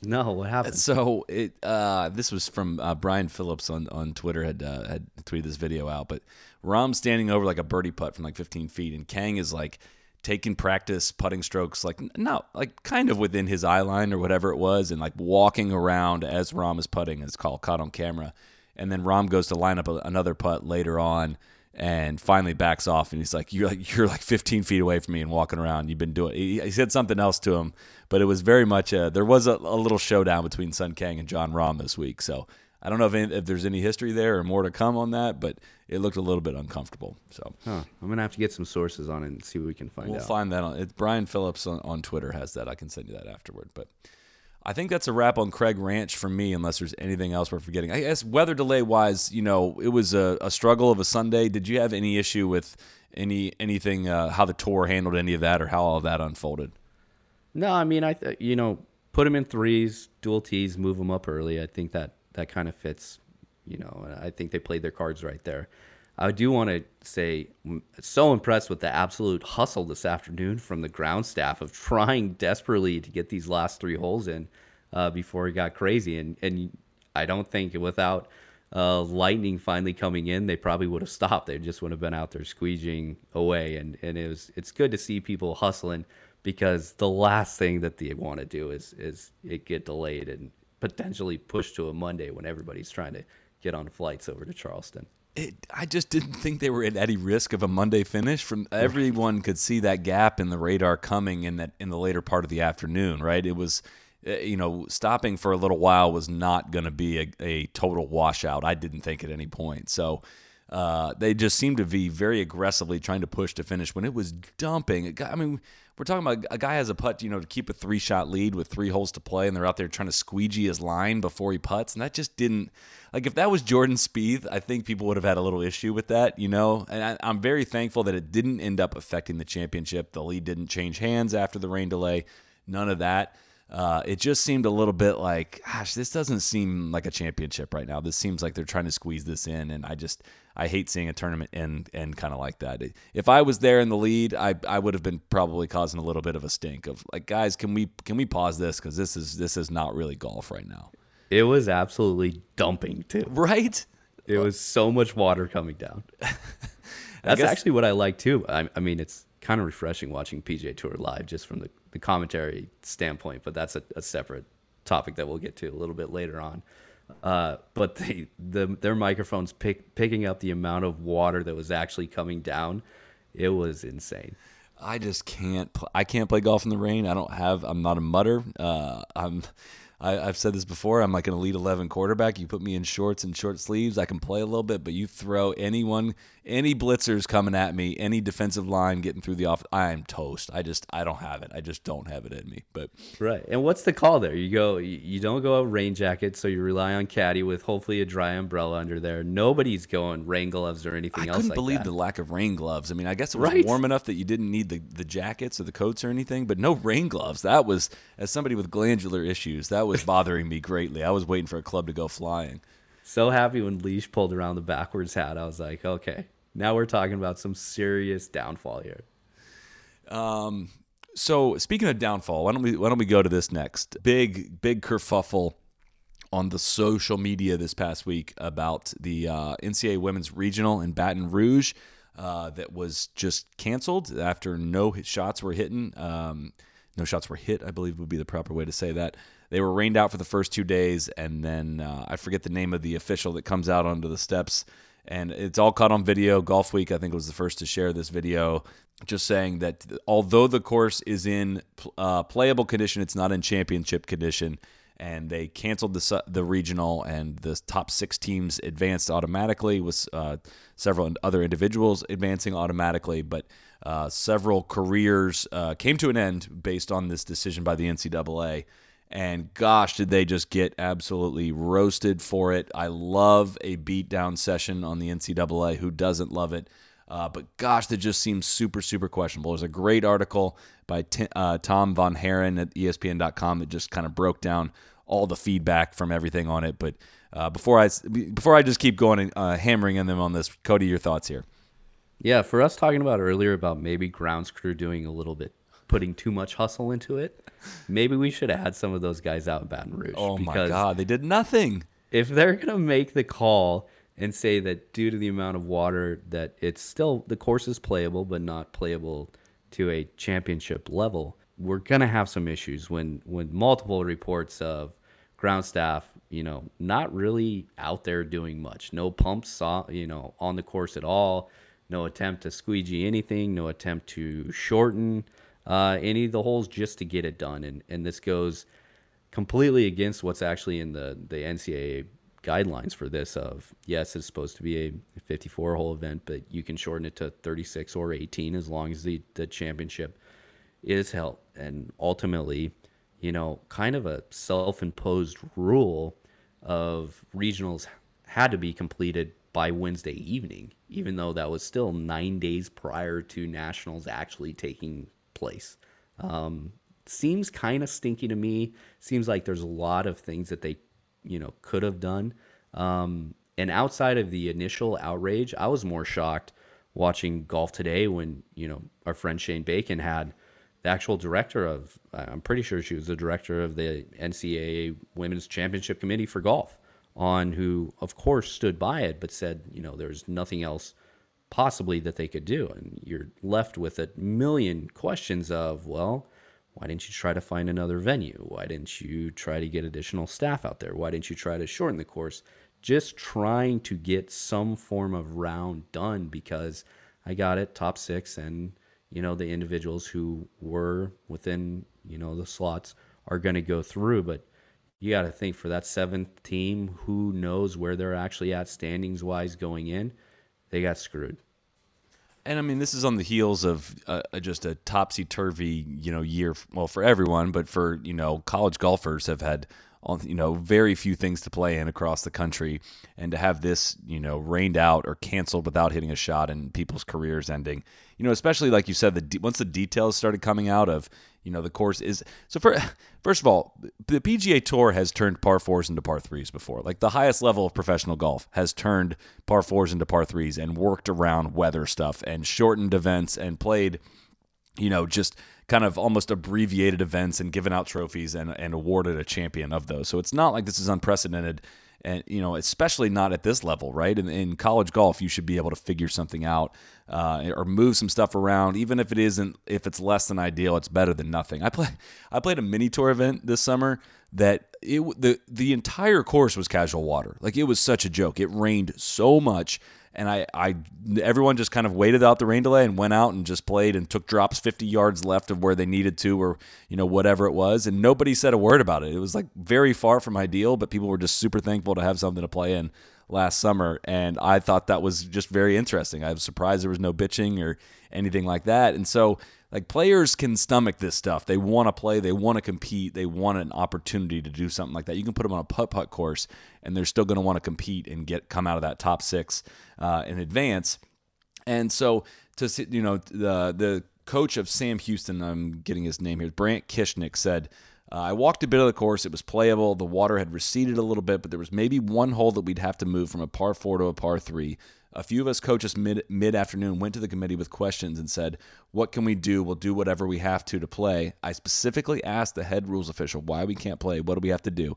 no, what happened? So it uh, this was from uh, Brian Phillips on, on Twitter had uh, had tweeted this video out, but Rahm standing over like a birdie putt from like 15 feet, and Kang is like taking practice putting strokes, like no, like kind of within his eye line or whatever it was, and like walking around as Rahm is putting. It's called caught on camera, and then Rahm goes to line up a, another putt later on and finally backs off and he's like you're like you're like 15 feet away from me and walking around you've been doing he, he said something else to him but it was very much a, there was a, a, little showdown between Sung Kang and Jon Rahm this week so I don't know if, any, if there's any history there or more to come on that but it looked a little bit uncomfortable so huh. I'm gonna have to get some sources on it and see what we can find we'll out. find that on it Brian Phillips on, on Twitter has that I can send you that afterward but I think that's a wrap on Craig Ranch for me, unless there's anything else we're forgetting. I guess weather delay wise, you know, it was a, a struggle of a Sunday. Did you have any issue with any anything uh, how the tour handled any of that or how all that unfolded? No, I mean, I th- you know, put them in threes, dual tees, move them up early. I think that that kind of fits. You know, I think they played their cards right there. I do want to say, I'm so impressed with the absolute hustle this afternoon from the ground staff of trying desperately to get these last three holes in uh, before it got crazy. And and I don't think without uh, lightning finally coming in, they probably would have stopped. They just would have been out there squeegeeing away. And and it was it's good to see people hustling because the last thing that they want to do is is it get delayed and potentially pushed to a Monday when everybody's trying to get on flights over to Charleston it, I just didn't think they were at any risk of a Monday finish. From everyone could see that gap in the radar coming in that in the later part of the afternoon. Right, it was eh, you know stopping for a little while was not going to be a, a total washout. I didn't think at any point. So uh, they just seemed to be very aggressively trying to push to finish when it was dumping. I mean, we're talking about a guy has a putt, you know, to keep a three shot lead with three holes to play, and they're out there trying to squeegee his line before he puts, and that just didn't. Like if that was Jordan Spieth, I think people would have had a little issue with that, you know. And I, I'm very thankful that it didn't end up affecting the championship. The lead didn't change hands after the rain delay, none of that. Uh, it just seemed a little bit like, gosh, this doesn't seem like a championship right now. This seems like they're trying to squeeze this in, and I just I hate seeing a tournament end end kind of like that. If I was there in the lead, I I would have been probably causing a little bit of a stink of like, guys, can we can we pause this because this is this is not really golf right now. It was absolutely dumping too. Right. It was so much water coming down. That's guess, actually what I like too. I, I mean, it's kind of refreshing watching PGA Tour live just from the, the commentary standpoint, but that's a, a separate topic that we'll get to a little bit later on. Uh, but the, the their microphones pick, picking up the amount of water that was actually coming down, it was insane. I just can't. Pl- I can't play golf in the rain. I don't have. I'm not a mutter. Uh, I'm I, have said this before. I'm like an elite 11 quarterback. You put me in shorts and short sleeves, I can play a little bit, but you throw anyone, any blitzers coming at me, any defensive line getting through the off, I am toast. I just, I don't have it. I just don't have it in me. But right. And what's the call there? You go, you don't go out rain jacket, so you rely on caddy with hopefully a dry umbrella under there. Nobody's going rain gloves or anything I else. I couldn't like believe that. the lack of rain gloves. I mean, I guess it was right. warm enough that you didn't need the the jackets or the coats or anything, but no rain gloves. That was, as somebody with glandular issues, that was bothering me greatly. I was waiting for a club to go flying. So happy when Leish pulled around the backwards hat. I was like, okay, now we're talking about some serious downfall here. Um, so speaking of downfall, why don't we why don't we go to this next big big kerfuffle on the social media this past week about the uh, NCAA Women's Regional in Baton Rouge uh, that was just canceled after no hit shots were hitting. Um, no shots were hit, I believe would be the proper way to say that. They were rained out for the first two days, and then uh, I forget the name of the official that comes out onto the steps. And it's all caught on video. Golf Week, I think, was the first to share this video, just saying that although the course is in uh, playable condition, it's not in championship condition and they canceled the the regional, and the top six teams advanced automatically with uh, several other individuals advancing automatically, but uh, several careers uh, came to an end based on this decision by the NCAA. And gosh, did they just get absolutely roasted for it? I love a beatdown session on the NCAA. Who doesn't love it? Uh, but gosh, that just seems super, super questionable. There's a great article by T- uh, Tom VanHaaren at ESPN.com that just kind of broke down all the feedback from everything on it. But uh, before I before I just keep going and uh, hammering in them on this, Cody, your thoughts here? Yeah, for us talking about earlier about maybe grounds crew doing a little bit putting too much hustle into it, maybe we should add some of those guys out in Baton Rouge. Oh my God, they did nothing. If they're gonna make the call and say that due to the amount of water that it's still the course is playable but not playable to a championship level, we're gonna have some issues when when multiple reports of ground staff, you know, not really out there doing much. No pumps, saw, you know, on the course at all. No attempt to squeegee anything. No attempt to shorten uh, any of the holes just to get it done. And and this goes completely against what's actually in the the NCAA guidelines for this. Of yes, it's supposed to be a 54 hole event, but you can shorten it to 36 or 18 as long as the the championship is held. And ultimately, you know, kind of a self imposed rule of regionals had to be completed by Wednesday evening, even though that was still nine days prior to nationals actually taking place. Um, seems kind of stinky to me. Seems like there's a lot of things that they, you know, could have done. Um, and outside of the initial outrage, I was more shocked watching golf today when you know our friend Shane Bacon had the actual director of, I'm pretty sure she was the director of the NCAA Women's Championship Committee for golf, on who, of course, stood by it, but said, you know, there's nothing else possibly that they could do. And you're left with a million questions of, well, why didn't you try to find another venue? Why didn't you try to get additional staff out there? Why didn't you try to shorten the course? Just trying to get some form of round done because I got it, top six, and you know the individuals who were within you know the slots are going to go through but you got to think for that seventh team who knows where they're actually at standings wise going in they got screwed and I mean, this is on the heels of uh, just a topsy turvy, you know, year. Well, for everyone, but for you know, college golfers have had you know very few things to play in across the country and to have this you know rained out or canceled without hitting a shot and people's careers ending you know especially like you said the once the details started coming out of you know the course is so for first of all the PGA Tour has turned par 4s into par 3s before like the highest level of professional golf has turned par 4s into par 3s and worked around weather stuff and shortened events and played you know just kind of almost abbreviated events and given out trophies and, and awarded a champion of those. So it's not like this is unprecedented and you know especially not at this level right? In, in college golf you should be able to figure something out uh, or move some stuff around even if it isn't if it's less than ideal it's better than nothing. I play i played a mini tour event this summer that it the the entire course was casual water. Like it was such a joke. It rained so much and I, I everyone just kind of waited out the rain delay and went out and just played and took drops 50 yards left of where they needed to or you know whatever it was. And nobody said a word about it. It was like very far from ideal but people were just super thankful to have something to play in last summer. And i thought that was just very interesting. I was surprised there was no bitching or anything like that. And so like players can stomach this stuff. They want to play, they want to compete, they want an opportunity to do something like that. You can put them on a putt putt course, and they're still going to want to compete and get come out of that top six uh, in advance. And so to you know the the coach of Sam Houston, I'm getting his name here, Brant Kishnick said. Uh, I walked a bit of the course. It was playable. The water had receded a little bit, but there was maybe one hole that we'd have to move from a par four to a par three. A few of us coaches mid mid afternoon went to the committee with questions and said, "What can we do? We'll do whatever we have to to play." I specifically asked the head rules official why we can't play. What do we have to do?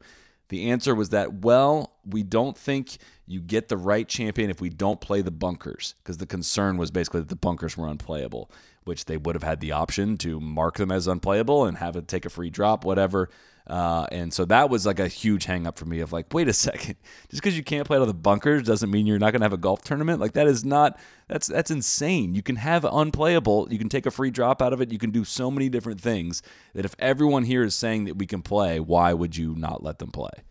The answer was that, well, we don't think you get the right champion if we don't play the bunkers, because the concern was basically that the bunkers were unplayable, which they would have had the option to mark them as unplayable and have it take a free drop, whatever. Uh, and so that was like a huge hang up for me of like, wait a second, just because you can't play out of the bunkers doesn't mean you're not going to have a golf tournament. Like that is not that's that's insane. You can have unplayable, you can take a free drop out of it, you can do so many different things that if everyone here is saying that we can play, why would you not let them play?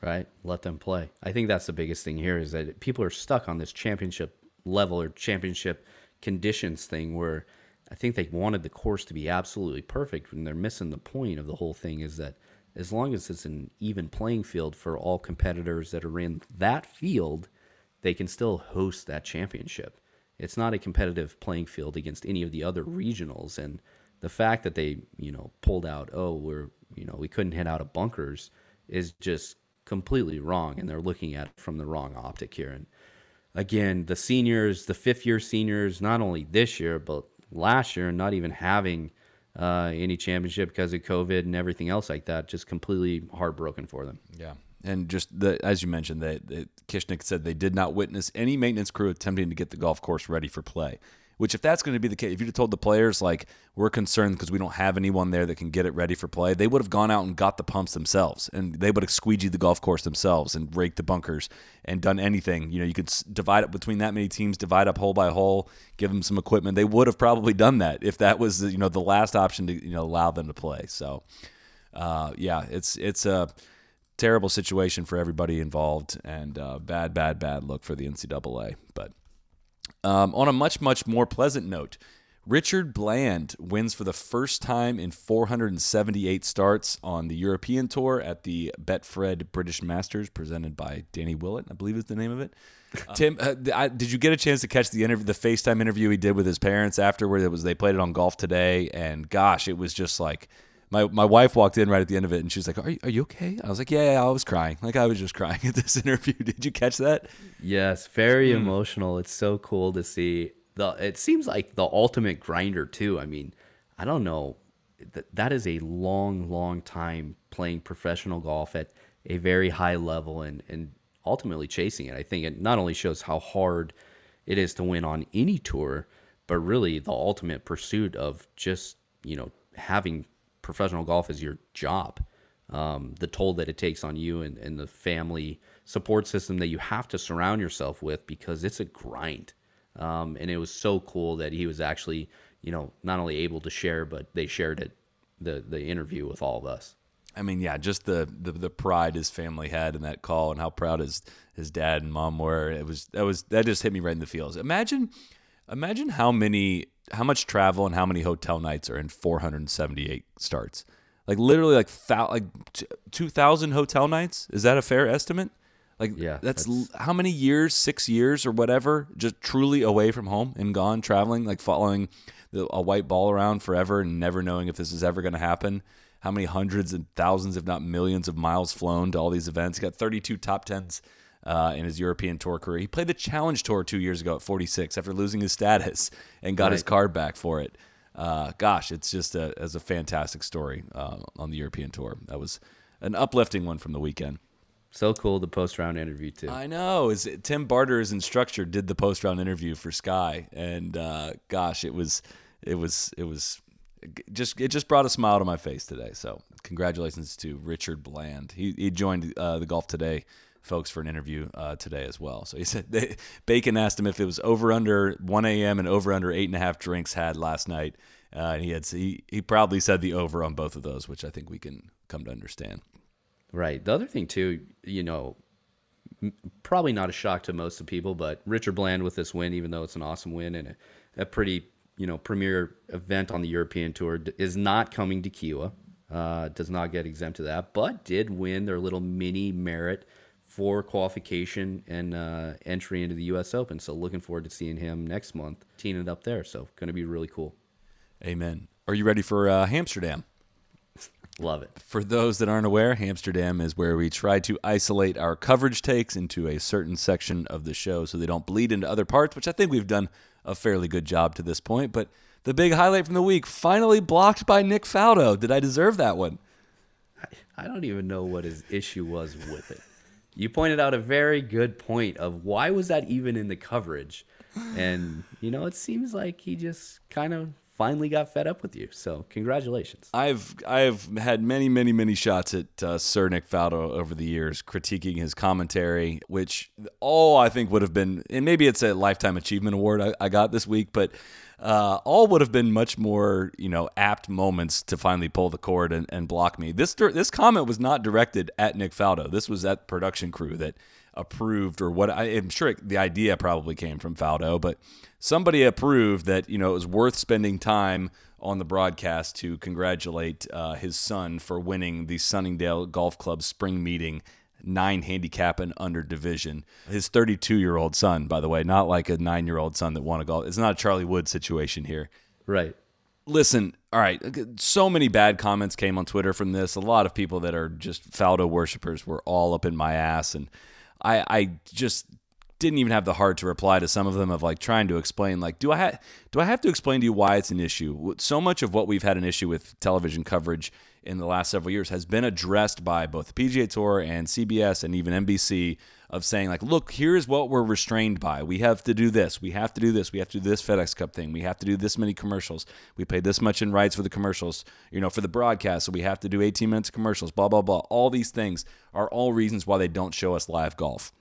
Right, let them play. I think that's the biggest thing here is that people are stuck on this championship level or championship conditions thing where I think they wanted the course to be absolutely perfect and they're missing the point of the whole thing is that as long as it's an even playing field for all competitors that are in that field, they can still host that championship. It's not a competitive playing field against any of the other regionals and the fact that they, you know, pulled out, oh, we're, you know, we couldn't hit out of bunkers is just completely wrong and they're looking at it from the wrong optic here and again, the seniors, the fifth year seniors, not only this year, but last year and not even having uh, any championship because of COVID and everything else like that. Just completely heartbroken for them. Yeah. And just the, as you mentioned, that Kishnick said they did not witness any maintenance crew attempting to get the golf course ready for play. Which, if that's going to be the case, if you'd have told the players like we're concerned because we don't have anyone there that can get it ready for play, they would have gone out and got the pumps themselves, and they would have squeegeed the golf course themselves and raked the bunkers and done anything. You know, you could divide up between that many teams, divide up hole by hole, give them some equipment. They would have probably done that if that was you know the last option to you know allow them to play. So, uh, yeah, it's it's a terrible situation for everybody involved, and uh, bad, bad, bad look for the NCAA, but. Um, on a much, much more pleasant note, Richard Bland wins for the first time in 478 starts on the European Tour at the Betfred British Masters, presented by Danny Willett, I believe is the name of it. Tim, uh, I, did you get a chance to catch the interview, the FaceTime interview he did with his parents afterward? It was they played it on Golf Today, and gosh, it was just like my my wife walked in right at the end of it, and she was like, "Are you, are you okay?" I was like, yeah, yeah, I was crying. Like I was just crying at this interview. Did you catch that? Yes, very mm. emotional. It's so cool to see the. It seems like the ultimate grinder too. I mean, I don't know. That that is a long, long time playing professional golf at a very high level and and ultimately chasing it. I think it not only shows how hard it is to win on any tour, but really the ultimate pursuit of just you know having professional golf is your job. Um, the toll that it takes on you and, and the family support system that you have to surround yourself with because it's a grind. Um, and it was so cool that he was actually, you know, not only able to share, but they shared it, the the interview with all of us. I mean, yeah, just the, the the pride his family had in that call and how proud his his dad and mom were. It was that was that just hit me right in the feels. Imagine imagine how many how much travel and how many hotel nights are in 478 starts? Like literally like like 2000 hotel nights? Is that a fair estimate? Like yeah, that's, that's, how many years, 6 years or whatever, just truly away from home and gone traveling like following the, a white ball around forever and never knowing if this is ever going to happen. How many hundreds and thousands if not millions of miles flown to all these events? He got 32 top 10s uh, in his European tour career. He played the Challenge Tour two years ago at 46 after losing his status and got right. his card back for it. Uh, gosh, it's just a, as a fantastic story uh, on the European tour. That was an uplifting one from the weekend. So cool the post round interview too. I know. Is Tim Barter, his instructor, did the post round interview for Sky, and uh, gosh, it was it was it was just it just brought a smile to my face today. So congratulations to Richard Bland. He he joined uh, the Golf Today folks for an interview uh, today as well. So he said they, Bacon asked him if it was over under 1 a.m. and over under eight and a half drinks had last night. Uh, and he had he, he proudly said the over on both of those, which I think we can come to understand. Right. The other thing too, you know, probably not a shock to most of people, but Richard Bland with this win, even though it's an awesome win and a, a pretty you know premier event on the European Tour, is not coming to Kiawah. Uh, does not get exempt to that, but did win their little mini merit for qualification and uh, entry into the U.S. Open. So looking forward to seeing him next month, teeing it up there. So going to be really cool. Amen. Are you ready for uh, Amsterdam? Love it. For those that aren't aware, Amsterdam is where we try to isolate our coverage takes into a certain section of the show so they don't bleed into other parts, which I think we've done a fairly good job to this point. But the big highlight from the week finally blocked by Nick Faldo. Did I deserve that one? I don't even know what his issue was with it. You pointed out a very good point of why was that even in the coverage? And you know, it seems like he just kind of finally got fed up with you. So congratulations. I've I've had many many many shots at uh, Sir Nick Faldo over the years, critiquing his commentary, which all I think would have been, and maybe it's a lifetime achievement award I, I got this week, but uh, all would have been much more, you know, apt moments to finally pull the cord and, and block me. This this comment was not directed at Nick Faldo. This was at production crew that approved, or what I am sure the idea probably came from Faldo, but somebody approved that you know it was worth spending time on the broadcast to congratulate uh, his son for winning the Sunningdale Golf Club spring meeting nine handicap and under division. His 32 year old son, by the way, not like a nine year old son that won a golf. It's not a Charlie Wood situation here. Right. Listen, all right. So many bad comments came on Twitter from this. A lot of people that are just Faldo worshippers were all up in my ass, and I, I just didn't even have the heart to reply to some of them of like trying to explain like do I ha- do I have to explain to you why it's an issue? So much of what we've had an issue with television coverage in the last several years has been addressed by both the PGA Tour and CBS and even NBC of saying like look here's what we're restrained by. We have to do this. We have to do this. We have to do this FedEx Cup thing. We have to do this many commercials. We pay this much in rights for the commercials you know for the broadcast. So we have to do 18 minutes of commercials blah blah blah. All these things are all reasons why they don't show us live golf.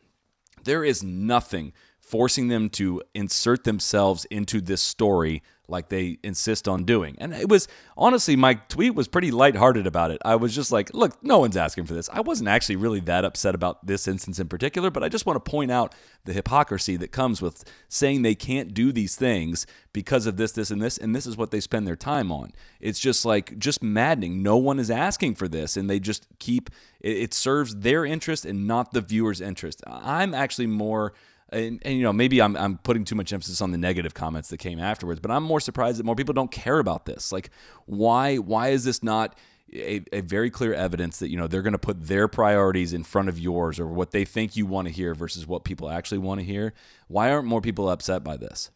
There is nothing forcing them to insert themselves into this story like they insist on doing. And it was honestly, my tweet was pretty lighthearted about it. I was just like, look, no one's asking for this. I wasn't actually really that upset about this instance in particular, but I just want to point out the hypocrisy that comes with saying they can't do these things because of this, this, and this, and this is what they spend their time on. It's just like, just maddening. No one is asking for this, and they just keep it, serves their interest and not the viewer's interest. I'm actually more and, and, you know maybe I'm, I'm putting too much emphasis on the negative comments that came afterwards but i'm more surprised that more people don't care about this. Like why why is this not a, a very clear evidence that you know they're going to put their priorities in front of yours or what they think you want to hear versus what people actually want to hear? Why aren't more people upset by this?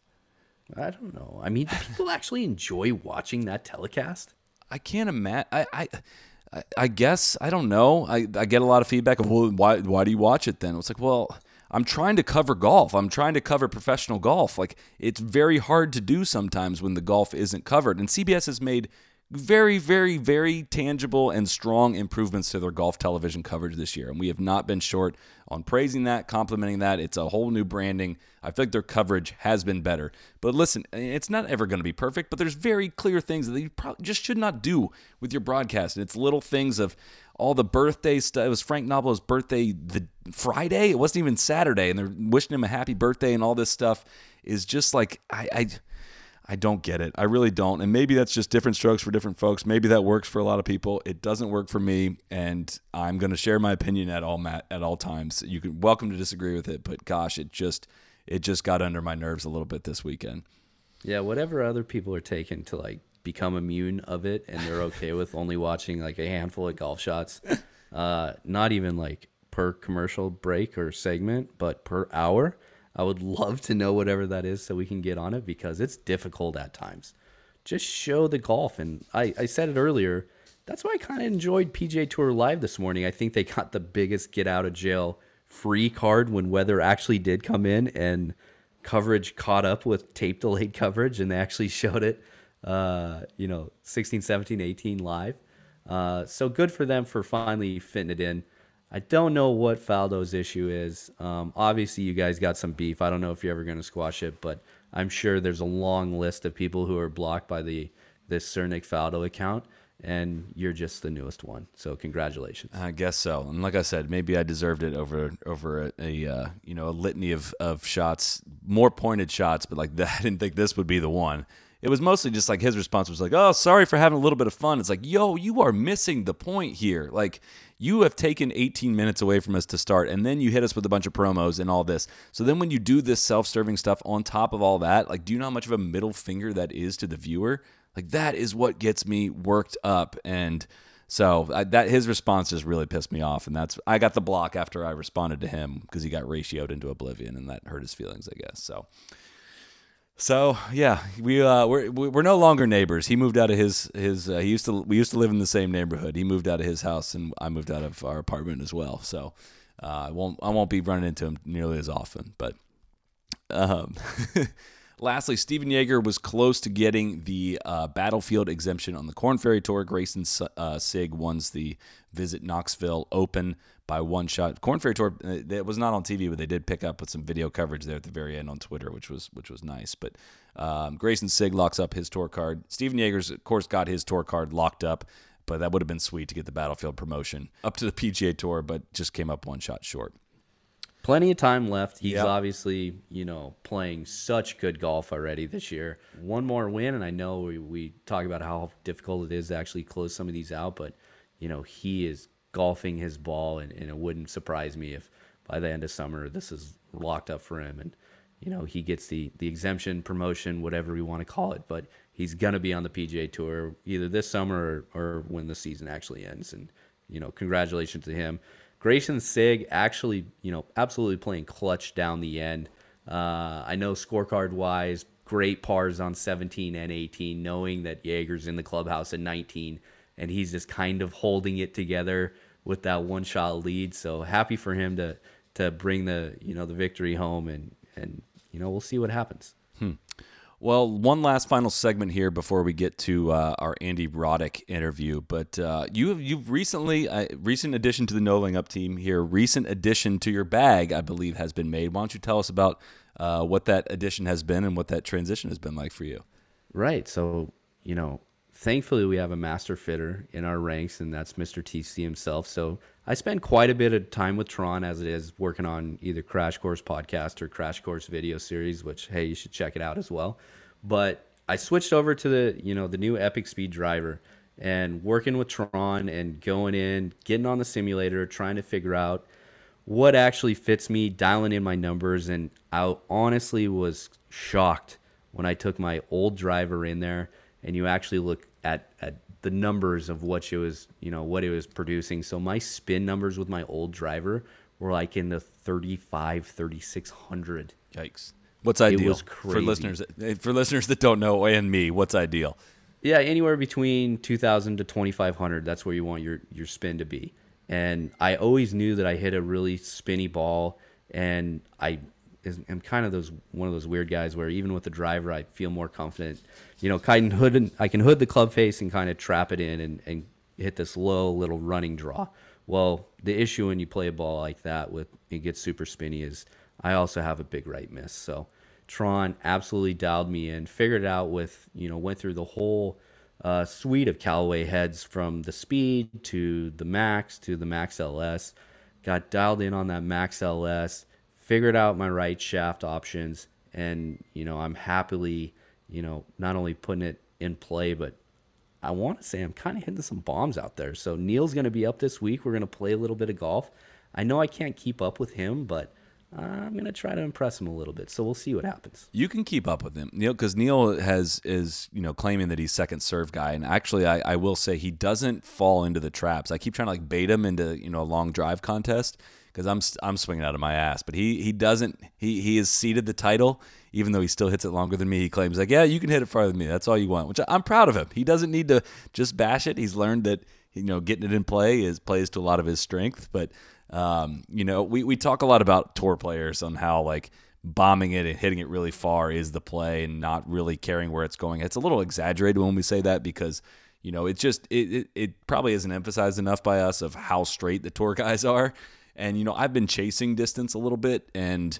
I don't know. I mean do people actually enjoy watching that telecast? I can't imagine I, I I guess I don't know. I, I get a lot of feedback of well, why why do you watch it then? It's like, well, I'm trying to cover golf. I'm trying to cover professional golf. Like it's very hard to do sometimes when the golf isn't covered. And CBS has made very, very, very tangible and strong improvements to their golf television coverage this year. And we have not been short on praising that, complimenting that. It's a whole new branding. I feel like their coverage has been better. But listen, it's not ever going to be perfect, but there's very clear things that you just should not do with your broadcast. And it's little things of all the birthday stuff. It was Frank Nobilo's birthday the Friday. It wasn't even Saturday. And they're wishing him a happy birthday and all this stuff is just like, I, I I don't get it. I really don't. And maybe that's just different strokes for different folks. Maybe that works for a lot of people. It doesn't work for me, and I'm going to share my opinion at all at all times. You can welcome to disagree with it, but gosh, it just it just got under my nerves a little bit this weekend. Yeah, whatever other people are taking to like become immune of it and they're okay with only watching like a handful of golf shots. Uh not even like per commercial break or segment, but per hour I would love to know whatever that is so we can get on it because it's difficult at times. Just show the golf. And I, I said it earlier. That's why I kind of enjoyed PGA Tour Live this morning. I think they got the biggest get out of jail free card when weather actually did come in and coverage caught up with tape delayed coverage and they actually showed it, uh, you know, 16, 17, 18 live. Uh, so good for them for finally fitting it in. I don't know what Faldo's issue is. Um, obviously, you guys got some beef. I don't know if you're ever going to squash it, but I'm sure there's a long list of people who are blocked by the this Sir Nick Faldo account, and you're just the newest one. So congratulations. I guess so. And like I said, maybe I deserved it over over a, a uh, you know a litany of of shots, more pointed shots, but like I didn't think this would be the one. It was mostly just like his response was like, "Oh, sorry for having a little bit of fun." It's like, "Yo, you are missing the point here." Like you have taken 18 minutes away from us to start, and then you hit us with a bunch of promos and all this. So then when you do this self serving stuff on top of all that, like, do you know how much of a middle finger that is to the viewer? Like, that is what gets me worked up. And so I, that his response just really pissed me off, and that's I got the block after I responded to him because he got ratioed into oblivion, and that hurt his feelings, I guess. So So yeah, we uh, we're we're no longer neighbors. He moved out of his his. Uh, he used to we used to live in the same neighborhood. He moved out of his house, and I moved out of our apartment as well. So uh, I won't I won't be running into him nearly as often. But um, lastly, Stephan Jaeger was close to getting the uh, battlefield exemption on the Korn Ferry Tour. Greyson uh, Sigg wins the Visit Knoxville Open by one shot. Korn Ferry Tour uh, it was not on TV, but they did pick up with some video coverage there at the very end on Twitter, which was which was nice. But um, Greyson Sigg locks up his tour card. Stephan Jaeger's of course got his tour card locked up, but that would have been sweet to get the Battlefield promotion up to the PGA Tour, but just came up one shot short. Plenty of time left. He's Yep. obviously, you know, playing such good golf already this year. One more win, and I know we, we talk about how difficult it is to actually close some of these out, but, you know, he is golfing his ball, and, and it wouldn't surprise me if by the end of summer this is locked up for him. And, you know, he gets the, the exemption, promotion, whatever we want to call it, but he's going to be on the PGA Tour either this summer or, or when the season actually ends. And, you know, congratulations to him. Greyson Sigg actually, you know, absolutely playing clutch down the end. Uh, I know scorecard wise, great pars on 17 and 18, knowing that Jaeger's in the clubhouse at 19, and he's just kind of holding it together with that one shot lead. So happy for him to to bring the you know the victory home, and and you know we'll see what happens. Well, one last final segment here before we get to uh, our Andy Roddick interview. But uh, you have you've recently a recent addition to the No Laying Up team here. Recent addition to your bag, I believe, has been made. Why don't you tell us about uh, what that addition has been and what that transition has been like for you? Right. So, you know, thankfully we have a master fitter in our ranks, and that's Mr. TC himself. So I spend quite a bit of time with Tron as it is working on either Crash Course podcast or Crash Course video series, which, hey, you should check it out as well. But I switched over to the, you know, the new Epic Speed driver and working with Tron and going in, getting on the simulator, trying to figure out what actually fits me, dialing in my numbers, and I honestly was shocked when I took my old driver in there and you actually look at, at the numbers of what it was, you know, what it was producing. So my spin numbers with my old driver were like in the 35, 3600. Yikes! What's ideal was for listeners eh, for listeners that don't know and me? What's ideal? Yeah, anywhere between 2000 to 2500, that's where you want your your spin to be. And I always knew that I hit a really spinny ball and I is- am kind of those one of those weird guys where even with the driver I feel more confident. You know, kind of hood I can hood the club face and kind of trap it in and, and hit this low little running draw. Well, the issue when you play a ball like that with it gets super spinny is I also have a big right miss. So Tron absolutely dialed me in, figured it out with, you know, went through the whole uh, suite of Callaway heads from the Speed to the Max to the Max LS. Got dialed in on that Max LS, figured out my right shaft options, and, you know, I'm happily, you know, not only putting it in play, but I want to say I'm kind of hitting some bombs out there. So Neil's going to be up this week. We're going to play a little bit of golf. I know I can't keep up with him, but I'm going to try to impress him a little bit. So we'll see what happens. You can keep up with him, Neil, because Neil has is you know claiming that he's second serve guy, and actually, I, I will say he doesn't fall into the traps. I keep trying to like bait him into you know a long drive contest because I'm I'm swinging out of my ass, but he he doesn't. He he has ceded the title, even though he still hits it longer than me. He claims like, yeah, you can hit it farther than me. That's all you want, which I'm proud of him. He doesn't need to just bash it. He's learned that you know getting it in play is plays to a lot of his strength, but. Um, you know, we, we talk a lot about tour players on how like bombing it and hitting it really far is the play and not really caring where it's going. It's a little exaggerated when we say that because, you know, it just it, it, it probably isn't emphasized enough by us of how straight the tour guys are. And, you know, I've been chasing distance a little bit and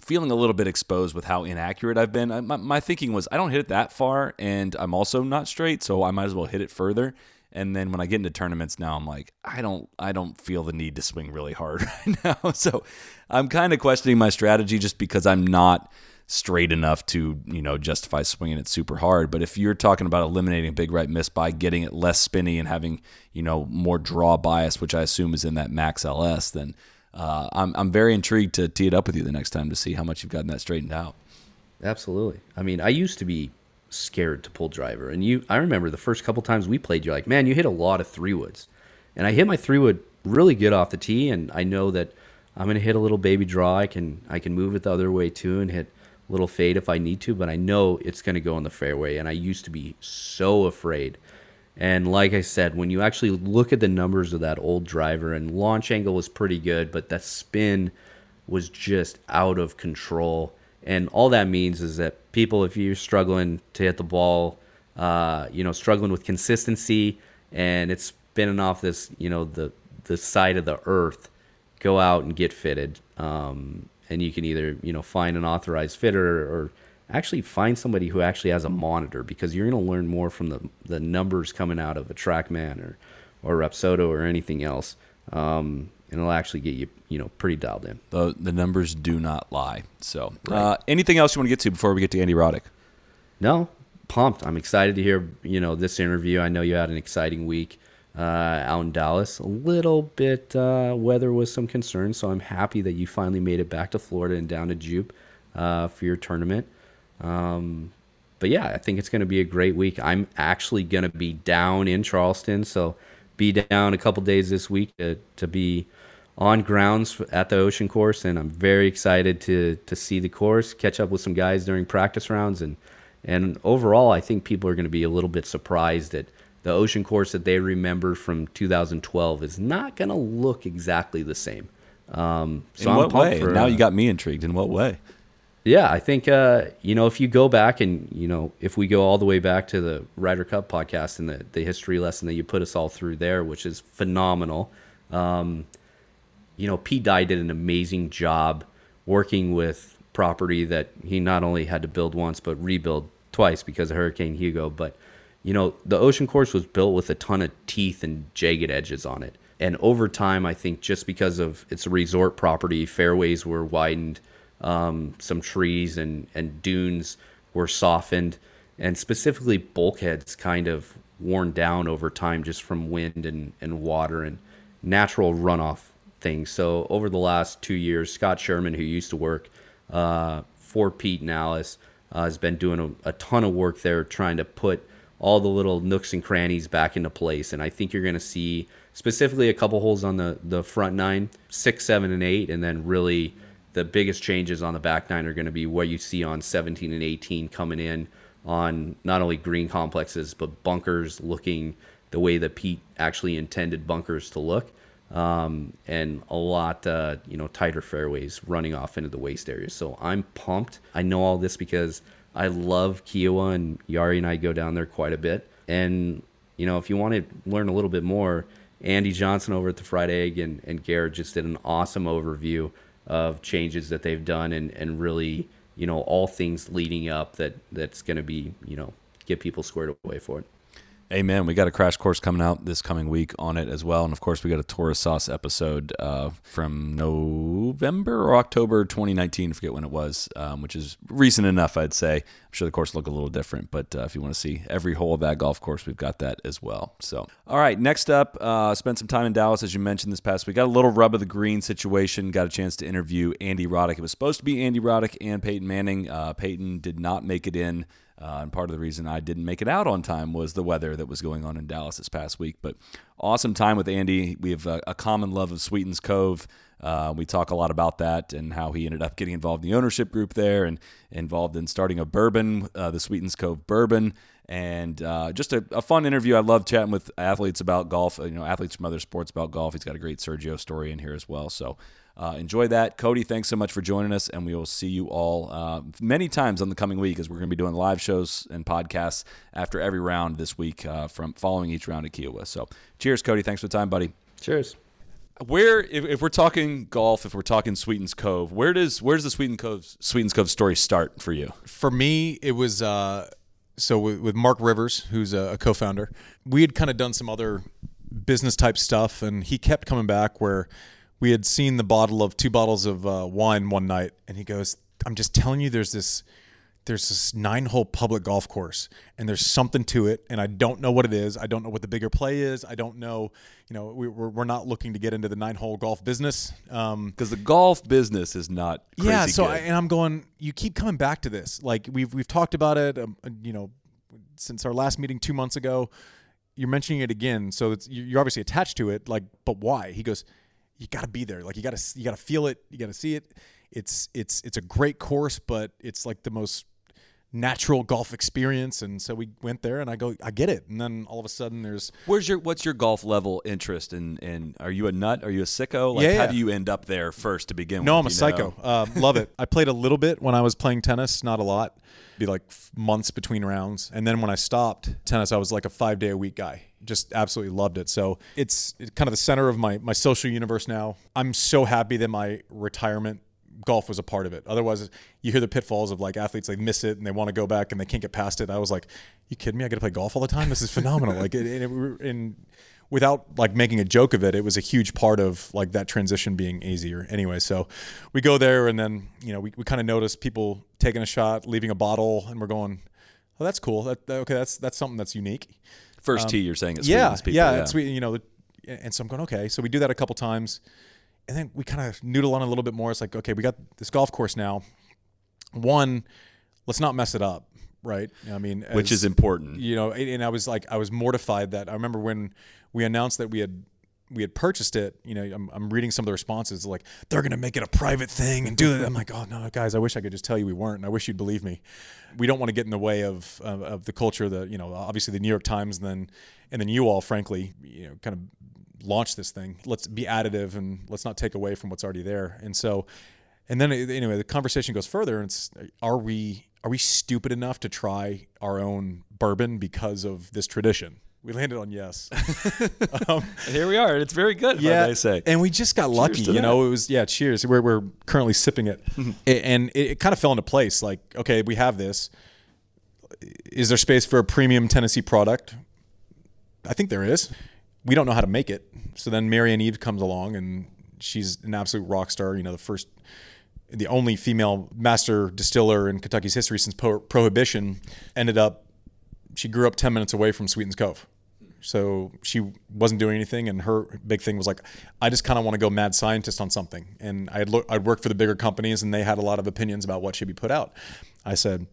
feeling a little bit exposed with how inaccurate I've been. I, my, my thinking was I don't hit it that far and I'm also not straight, so I might as well hit it further. And then when I get into tournaments now, I'm like, I don't, I don't feel the need to swing really hard right now. So I'm kind of questioning my strategy just because I'm not straight enough to, you know, justify swinging it super hard. But if you're talking about eliminating a big right miss by getting it less spinny and having, you know, more draw bias, which I assume is in that Max LS, then uh, I'm, I'm very intrigued to tee it up with you the next time to see how much you've gotten that straightened out. Absolutely. I mean, I used to be scared to pull driver, and you. I remember the first couple times we played. You're like, man, you hit a lot of three woods, and I hit my three wood really good off the tee, and I know that I'm gonna hit a little baby draw. I can I can move it the other way too and hit little fade if I need to, but I know it's going to go in the fairway. And I used to be so afraid. And like I said, when you actually look at the numbers of that old driver, and launch angle was pretty good, but that spin was just out of control. And all that means is that people, if you're struggling to hit the ball, uh, you know, struggling with consistency, and it's spinning off this, you know, the the side of the earth, go out and get fitted. Um, and you can either, you know, find an authorized fitter or actually find somebody who actually has a monitor because you're going to learn more from the, the numbers coming out of a TrackMan or, or Rapsodo or anything else. Um, and it'll actually get you, you know, pretty dialed in. The, the numbers do not lie. So, uh, anything else you want to get to before we get to Andy Roddick? No, pumped. I'm excited to hear, you know, this interview. I know you had an exciting week uh, out in Dallas. A little bit uh, weather was some concern, so I'm happy that you finally made it back to Florida and down to Jupe uh, for your tournament. Um, but yeah, I think it's going to be a great week. I'm actually going to be down in Charleston, so be down a couple days this week to, to be on grounds at the ocean course, and I'm very excited to to see the course, catch up with some guys during practice rounds, and and overall, I think people are going to be a little bit surprised that the ocean course that they remember from 2012 is not going to look exactly the same. Um, so In what way? For, now you got me intrigued. In what way? Yeah, I think uh, you know if you go back and you know if we go all the way back to the Ryder Cup podcast and the the history lesson that you put us all through there, which is phenomenal. Um, you know, Pete Dye did an amazing job working with property that he not only had to build once but rebuild twice because of Hurricane Hugo. But you know, the ocean course was built with a ton of teeth and jagged edges on it. And over time, I think just because of it's a resort property, fairways were widened um, some trees and, and dunes were softened, and specifically bulkheads kind of worn down over time just from wind and, and water and natural runoff things. So over the last two years, Scott Sherman, who used to work uh, for Pete and Alice, uh, has been doing a, a, ton of work there trying to put all the little nooks and crannies back into place. And I think you're going to see specifically a couple holes on the, the front nine, six, seven, and eight, and then really – the biggest changes on the back nine are going to be what you see on 17 and 18 coming in on not only green complexes but bunkers looking the way that Pete actually intended bunkers to look, um, and a lot uh, you know tighter fairways running off into the waste areas. So I'm pumped. I know all this because I love Kiawah, and Yari and I go down there quite a bit. And you know if you want to learn a little bit more, Andy Johnson over at the Fried Egg and, and Garrett just did an awesome overview of changes that they've done and, and really, you know, all things leading up that that's going to be, you know, get people squared away for it. Amen. We got a crash course coming out this coming week on it as well, and of course we got a Tourist Sauce episode uh, from November or October 2019. I forget when it was, um, which is recent enough, I'd say. I'm sure the course look a little different, but uh, if you want to see every hole of that golf course, we've got that as well. So, all right, next up, uh, spent some time in Dallas as you mentioned this past week. Got a little rub of the green situation. Got a chance to interview Andy Roddick. It was supposed to be Andy Roddick and Peyton Manning. Uh, Peyton did not make it in. Uh, and part of the reason I didn't make it out on time was the weather that was going on in Dallas this past week. But awesome time with Andy. We have a, a common love of Sweetens Cove. Uh, we talk a lot about that and how he ended up getting involved in the ownership group there and involved in starting a bourbon, uh, the Sweetens Cove Bourbon. And uh, just a, a, fun interview. I love chatting with athletes about golf, you know, athletes from other sports about golf. He's got a great Sergio story in here as well. So uh, enjoy that. Cody, thanks so much for joining us, and we will see you all uh, many times on the coming week as we're going to be doing live shows and podcasts after every round this week uh, from following each round at Kiawah. So cheers, Cody. Thanks for the time, buddy. Cheers. Where, if, if we're talking golf, if we're talking Sweetens Cove, where does where does the Sweetens Cove Sweetens Cove story start for you? For me, it was uh, so with, with Mark Rivers, who's a, a co-founder. We had kind of done some other business type stuff, and he kept coming back where we had seen the bottle of two bottles of uh, wine one night, and he goes, "I'm just telling you, there's this." There's this nine hole public golf course and there's something to it. And I don't know what it is. I don't know what the bigger play is. I don't know, you know, we, we're, we're not looking to get into the nine hole golf business. Um, Cause the golf business is not, yeah. So, I, and I'm going, you keep coming back to this. Like we've, we've talked about it, um, you know, since our last meeting two months ago, you're mentioning it again. So it's, you're obviously attached to it. Like, but why? He goes, you got to be there. Like you got to you got to feel it. You got to see it. it's it's it's a great course, but it's like the most natural golf experience and so we went there and I go I get it and then all of a sudden there's Where's your what's your golf level interest and and are you a nut? Are you a sicko? Like Yeah, how do you end up there first to begin with? No, I'm a psycho. Uh, love it. I played a little bit when I was playing tennis, not a lot. Be like months between rounds, and then when I stopped tennis, I was like a five day a week guy. Just absolutely loved it. So it's it's kind of the center of my my social universe now. I'm so happy that my retirement golf was a part of it. Otherwise, you hear the pitfalls of like athletes they miss it and they want to go back and they can't get past it. I was like, you kidding me? I got to play golf all the time. This is phenomenal. like, it, it, and without like making a joke of it, it was a huge part of like that transition being easier. Anyway, so we go there and then you know we, we kind of notice people taking a shot, leaving a bottle, and we're going, oh that's cool. That, that- okay, that's that's something that's unique. First tee, you're saying it's Um, yeah, people. yeah, it's sweet. You know, and so I'm going okay. So we do that a couple times, and then we kind of noodle on a little bit more. It's like okay, we got this golf course now. One, let's not mess it up, right? I mean, which is important. you know and and i was like i was mortified that i remember when we announced that we had we had purchased it you know i'm, I'm reading some of the responses like they're going to make it a private thing and do it i'm like oh no guys i wish i could just tell you we weren't and i wish you'd believe me we don't want to get in the way of of, of the culture that you know obviously the new york times and then and then you all frankly you know kind of launch this thing let's be additive and let's not take away from what's already there and so and then anyway, the conversation goes further. And it's, are we are we stupid enough to try our own bourbon because of this tradition? We landed on yes. um, And here we are. It's very good. yeah, I say. and we just got lucky. to You know, it was yeah. Cheers. We're we're currently sipping it, A- and it, it kind of fell into place. Like, okay, we have this. Is there space for a premium Tennessee product? I think there is. We don't know how to make it. So then Marianne Eaves comes along and she's an absolute rock star. You know, the first, the only female master distiller in Kentucky's history since pro- Prohibition. Ended up, she grew up 10 minutes away from Sweetens Cove. So she wasn't doing anything, and her big thing was like, I just kind of want to go mad scientist on something. And I'd look, I'd worked for the bigger companies, and they had a lot of opinions about what should be put out. I said,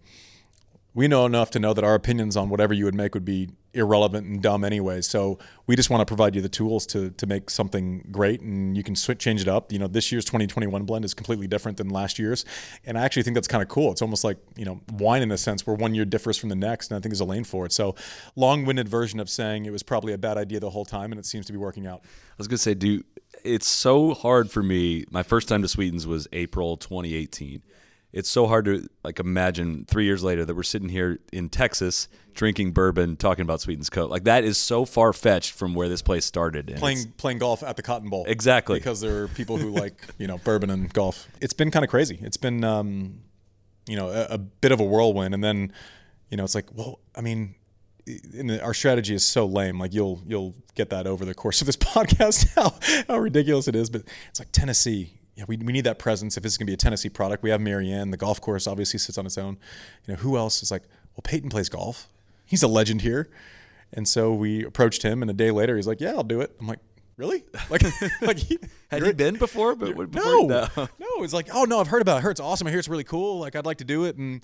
we know enough to know that our opinions on whatever you would make would be irrelevant and dumb anyway. So we just want to provide you the tools to to make something great, and you can switch, change it up. You know, this year's 2021 blend is completely different than last year's, and I actually think that's kind of cool. It's almost like you know wine in a sense, where one year differs from the next, and I think there's a lane for it. So long-winded version of saying it was probably a bad idea the whole time, and it seems to be working out. I was gonna say, do it's so hard for me. My first time to Sweetens was April 2018. It's so hard to like imagine three years later that we're sitting here in Texas drinking bourbon, talking about Sweetens Cove. Like that is so far fetched from where this place started. and playing playing golf at the Cotton Bowl. Exactly. Because there are people who like, you know, bourbon and golf. It's been kind of crazy. It's been um, you know, a, a bit of a whirlwind and then, you know, it's like, well, I mean, the, our strategy is so lame. Like you'll you'll get that over the course of this podcast how how ridiculous it is, but it's like Tennessee. Yeah, we, we need that presence. If this is gonna be a Tennessee product, we have Marianne. The golf course obviously sits on its own. You know, who else is like? Well, Peyton plays golf. He's a legend here. And so we approached him, and a day later, he's like, "Yeah, I'll do it." I'm like, "Really? Like, like he, Had you're- been before? But no, before, no, It's like, oh no, I've heard about it. I heard it's awesome. I hear it's really cool. Like, I'd like to do it. And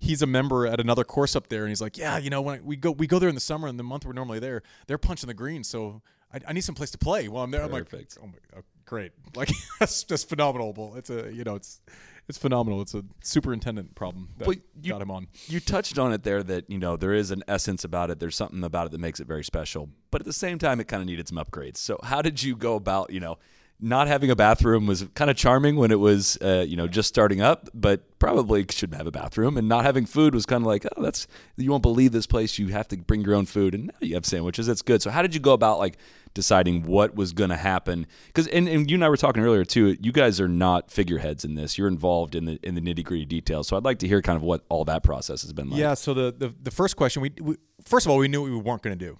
he's a member at another course up there, and he's like, yeah, you know, when I, we go, we go there in the summer, and the month we're normally there, they're punching the green, so I, I need some place to play while I'm there. Perfect. I'm like, oh my, oh, great. Like, that's just phenomenal. It's a, you know, it's, it's phenomenal. It's a superintendent problem that Well, you- got him on. You touched on it there that, you know, there is an essence about it. There's something about it that makes it very special. But at the same time, it kind of needed some upgrades. So, how did you go about, you know, not having a bathroom was kind of charming when it was, uh, you know, just starting up, but probably shouldn't have a bathroom. And not having food was kind of like, oh, that's, you won't believe this place. You have to bring your own food. And now you have sandwiches. That's good. So, how did you go about, like, deciding what was going to happen? Because, and, and you and I were talking earlier, too, you guys are not figureheads in this. You're involved in the, in the nitty gritty details. So, I'd like to hear kind of what all that process has been like. Yeah. So the, the the first question we, we first of all we knew what we weren't going to do.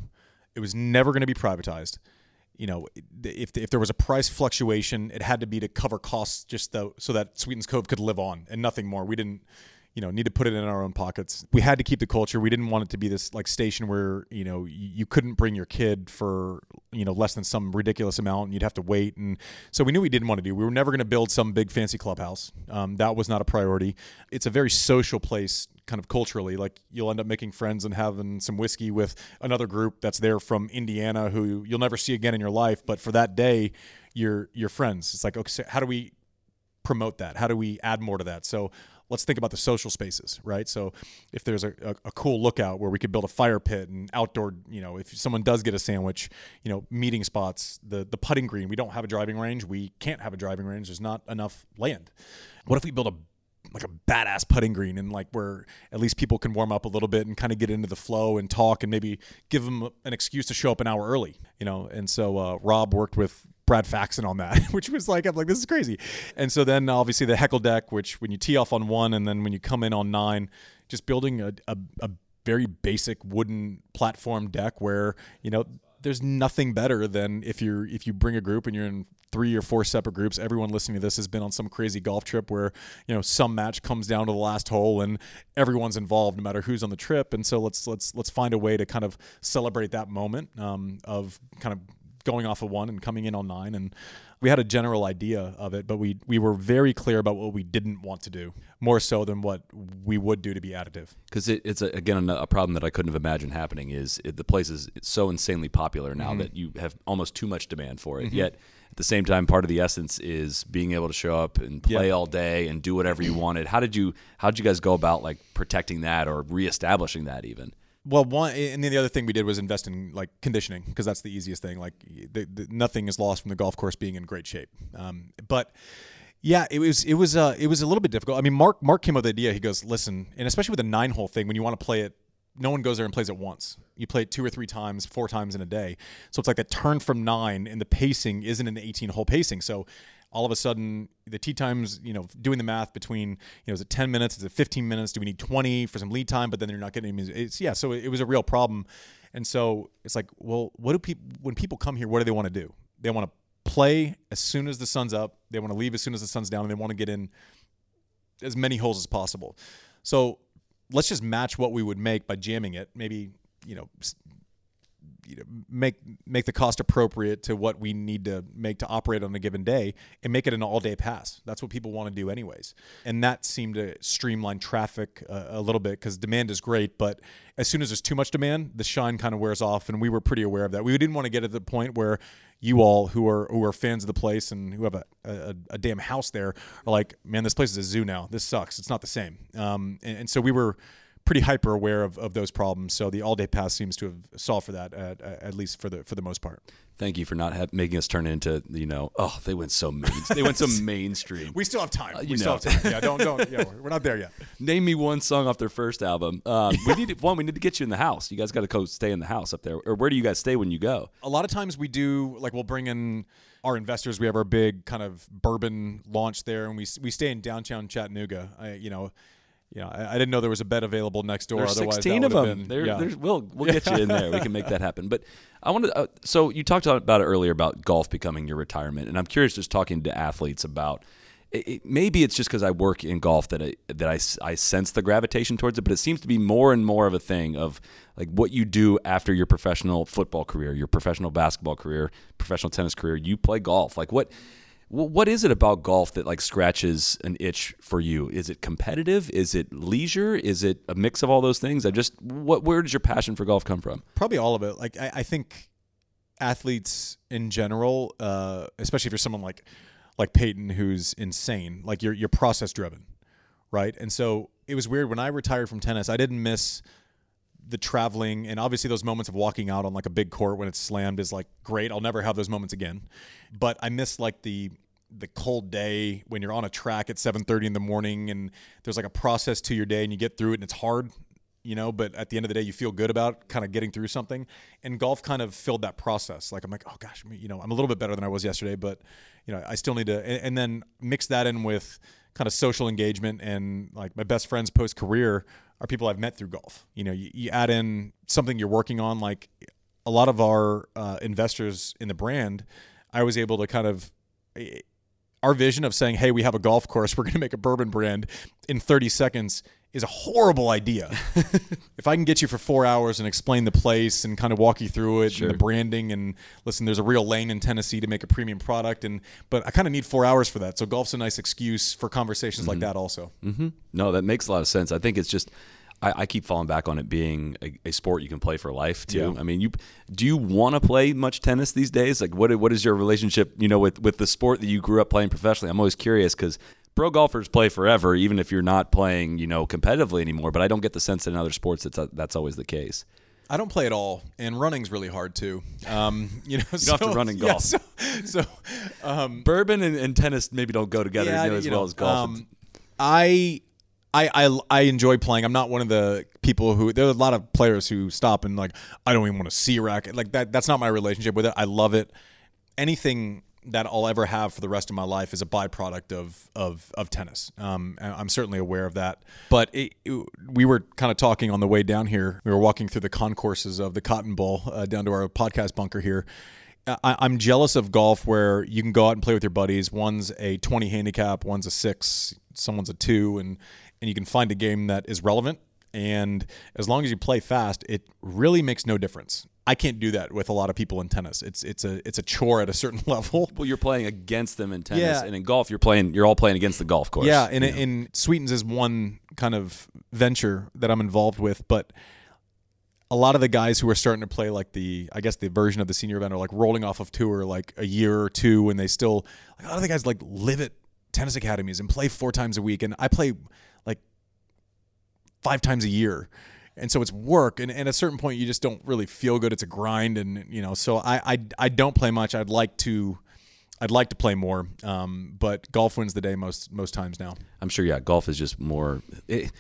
It was never going to be privatized. You know, if if there was a price fluctuation, it had to be to cover costs, just so that Sweetens Cove could live on and nothing more. We didn't, you know, need to put it in our own pockets. We had to keep the culture. We didn't want it to be this like station where you know you, couldn't bring your kid for you know less than some ridiculous amount, and you'd have to wait. And so we knew we didn't want to do. We were never going to build some big fancy clubhouse. Um, that was not a priority. It's a very social place kind of culturally like you'll end up making friends and having some whiskey with another group that's there from Indiana who you'll never see again in your life but for that day you're you're friends it's like okay so how do we promote that? How do we add more to that? So let's think about the social spaces, right? So if there's a, a, a, cool lookout where we could build a fire pit and outdoor, you know, if someone does get a sandwich, you know, meeting spots, the the putting green, we don't have a driving range, we can't have a driving range. There's not enough land. What if we build a like a badass putting green and like where at least people can warm up a little bit and kind of get into the flow and talk and maybe give them an excuse to show up an hour early, you know. And so uh, Rob worked with Brad Faxon on that, which was like I'm like this is crazy. And so then obviously the heckle deck, which when you tee off on one and then when you come in on nine, just building a, a, a very basic wooden platform deck where you know there's nothing better than if you're if you bring a group and you're in three or four separate groups. Everyone listening to this has been on some crazy golf trip where you know some match comes down to the last hole and everyone's involved, no matter who's on the trip. And so let's let's let's find a way to kind of celebrate that moment um, of kind of going off of one and coming in on nine and we had a general idea of it but we we were very clear about what we didn't want to do more so than what we would do to be additive because it, it's a, again a, problem that i couldn't have imagined happening is it, the place is so insanely popular now mm-hmm. that you have almost too much demand for it mm-hmm. yet at the same time, part of the essence is being able to show up and play yeah. all day and do whatever you wanted. How did you how did you guys go about like protecting that or reestablishing that even? Well, one and then the other thing we did was invest in like conditioning because that's the easiest thing. Like the, the, nothing is lost from the golf course being in great shape. Um, but yeah, it was it was uh, it was a little bit difficult. I mean, Mark Mark came up with the idea. He goes, listen, and especially with the nine hole thing, when you want to play it no one goes there and plays it once. You play it two or three times, four times in a day. So it's like a turn from nine, and the pacing isn't an 18 hole pacing. So all of a sudden, the tee times, you know, doing the math between, you know, is it 10 minutes? Is it 15 minutes? Do we need 20 for some lead time? But then you're not getting. It's, yeah, so it was a real problem. And so it's like, well, what do people, when people come here, what do they want to do? They want to play as soon as the sun's up, they want to leave as soon as the sun's down, and they want to get in as many holes as possible. So let's just match what we would make by jamming it. Maybe you know, you know, make make the cost appropriate to what we need to make to operate on a given day, and make it an all day pass. That's what people want to do anyways, and that seemed to streamline traffic uh, a little bit because demand is great, but as soon as there's too much demand, the shine kind of wears off, and we were pretty aware of that. We didn't want to get to the point where you all who are who are fans of the place and who have a, a, a damn house there are like, man, this place is a zoo now. This sucks. It's not the same. Um, and, and so we were pretty hyper aware of, of those problems. So the all day pass seems to have solved for that at, at least for the for the most part. Thank you for not have, making us turn into you know oh they went so main, they went so mainstream. we still have time. Uh, we know. still have time. Yeah, don't don't. Yeah, we're not there yet. Name me one song off their first album. Um, we need one. We need to get you in the house. You guys got to go stay in the house up there. Or where do you guys stay when you go? A lot of times we do like we'll bring in our investors. We have our big kind of bourbon launch there, and we we stay in downtown Chattanooga. I, you know yeah, I, I, didn't know there was a bed available next door. There's Otherwise, sixteen of them. Been, there, yeah. we'll we'll get you in there. We can make that happen. But I wanted. Uh, so you talked about it earlier about golf becoming your retirement, and I'm curious, just talking to athletes about. It, it, maybe it's just because I work in golf that I, that I, I sense the gravitation towards it, but it seems to be more and more of a thing of like what you do after your professional football career, your professional basketball career, professional tennis career. You play golf. Like what what is it about golf that like scratches an itch for you? Is it competitive? Is it leisure? Is it a mix of all those things? I just what where does your passion for golf come from? Probably all of it. Like I, I think athletes in general, uh, especially if you're someone like like Peyton who's insane, like you're you're process driven, right? And so it was weird when I retired from tennis. I didn't miss the traveling and obviously those moments of walking out on like a big court when it's slammed is like great. I'll never have those moments again. But I miss like the the cold day when you're on a track at 7:30 in the morning and there's like a process to your day and you get through it and it's hard, you know, but at the end of the day you feel good about kind of getting through something. And golf kind of filled that process. Like I'm like, "Oh gosh, you know, I'm a little bit better than I was yesterday, but you know, I still need to and, and then mix that in with kind of social engagement and like my best friends post career are people I've met through golf. You know, you, you add in something you're working on, like a lot of our uh, investors in the brand. I was able to kind of eh, our vision of saying, "Hey, we have a golf course. We're going to make a bourbon brand in 30 seconds." Is a horrible idea. if I can get you for four hours and explain the place and kind of walk you through it sure. and the branding and listen, there's a real lane in Tennessee to make a premium product, and but I kind of need four hours for that. So golf's a nice excuse for conversations mm-hmm. like that, also. Mm-hmm. No, that makes a lot of sense. I think it's just I, I keep falling back on it being a, a sport you can play for life too. Yeah. I mean, you do you want to play much tennis these days? Like, what what is your relationship? You know, with with the sport that you grew up playing professionally. I'm always curious because pro golfers play forever, even if you're not playing, you know, competitively anymore. But I don't get the sense that in other sports that's that's always the case. I don't play at all, and running's really hard too. Um, you know, you don't have to run in golf. so, so um, Bourbon and, and tennis maybe don't go together yeah, you know, as you well know, as golf. um, I, I, I, I enjoy playing. I'm not one of the people who. There are a lot of players who stop and like, I don't even want to see a racket. Like that. That's not my relationship with it. I love it. Anything that I'll ever have for the rest of my life is a byproduct of of of tennis. Um, I'm certainly aware of that. But it, it- we were kind of talking on the way down here. We were walking through the concourses of the Cotton Bowl uh, down to our podcast bunker here. I, I'm jealous of golf where you can go out and play with your buddies. One's a 20 handicap, one's a six, someone's a two, and and you can find a game that is relevant. And as long as you play fast, it really makes no difference. I can't do that with a lot of people in tennis. It's it's a it's a chore at a certain level. well, you're playing against them in tennis, Yeah. and in golf, you're playing. You're all playing against the golf course. Yeah, and you know. in Sweetens is one kind of venture that I'm involved with, but a lot of the guys who are starting to play like the I guess the version of the senior event are like rolling off of tour like a year or two and they still like a lot of the guys like live at tennis academies and play four times a week and I play like five times a year. And so it's work and, and at a certain point you just don't really feel good. It's a grind and you know, so I I, I don't play much. I'd like to I'd like to play more, um, but golf wins the day most most times now. I'm sure. Yeah, golf is just more. It,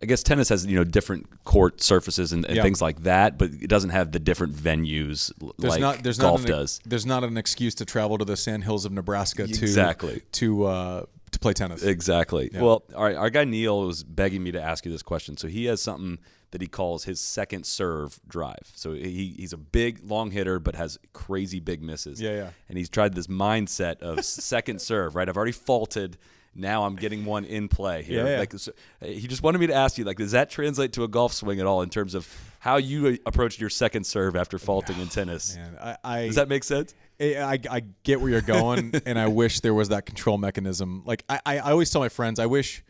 I guess tennis has you know different court surfaces and, and Yeah. things like that, but it doesn't have the different venues There's like not golf not an, does. There's not an excuse to travel to the sandhills of Nebraska to Exactly. to uh, to play tennis. Exactly. Well, all right. Our guy Neil was begging me to ask you this question. So he has something that he calls his second serve drive. So he, he's a big long hitter, but has crazy big misses. Yeah, yeah. And he's tried this mindset of second serve. Right. I've already faulted. Now I'm getting one in play here. Yeah, yeah. Like so, he just wanted me to ask you, like, does that translate to a golf swing at all in terms of how you uh, approached your second serve after faulting in tennis? Man, I, I Does that make sense? I, I, I get where you're going, and I wish there was that control mechanism. Like I, I I always tell my friends, I wish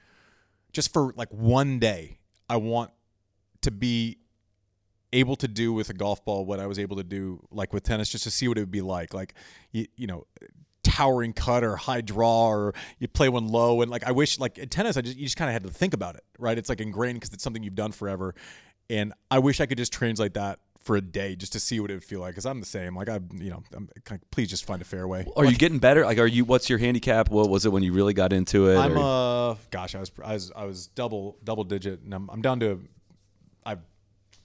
just for like one day, I want to be able to do with a golf ball what I was able to do like with tennis, just to see what it would be like. Like you, you know, towering cut or high draw, or you play one low, and like I wish like in tennis, I just you just kind of had to think about it, right? It's like ingrained because it's something you've done forever, and I wish I could just translate that. For a day, just to see what it would feel like, because I'm the same. Like I, you know, I'm, please just find a fairway. Are you getting better? Like, are you? What's your handicap? What was it when you really got into it? I'm or- uh gosh, I was I was I was double double digit, and I'm I'm down to I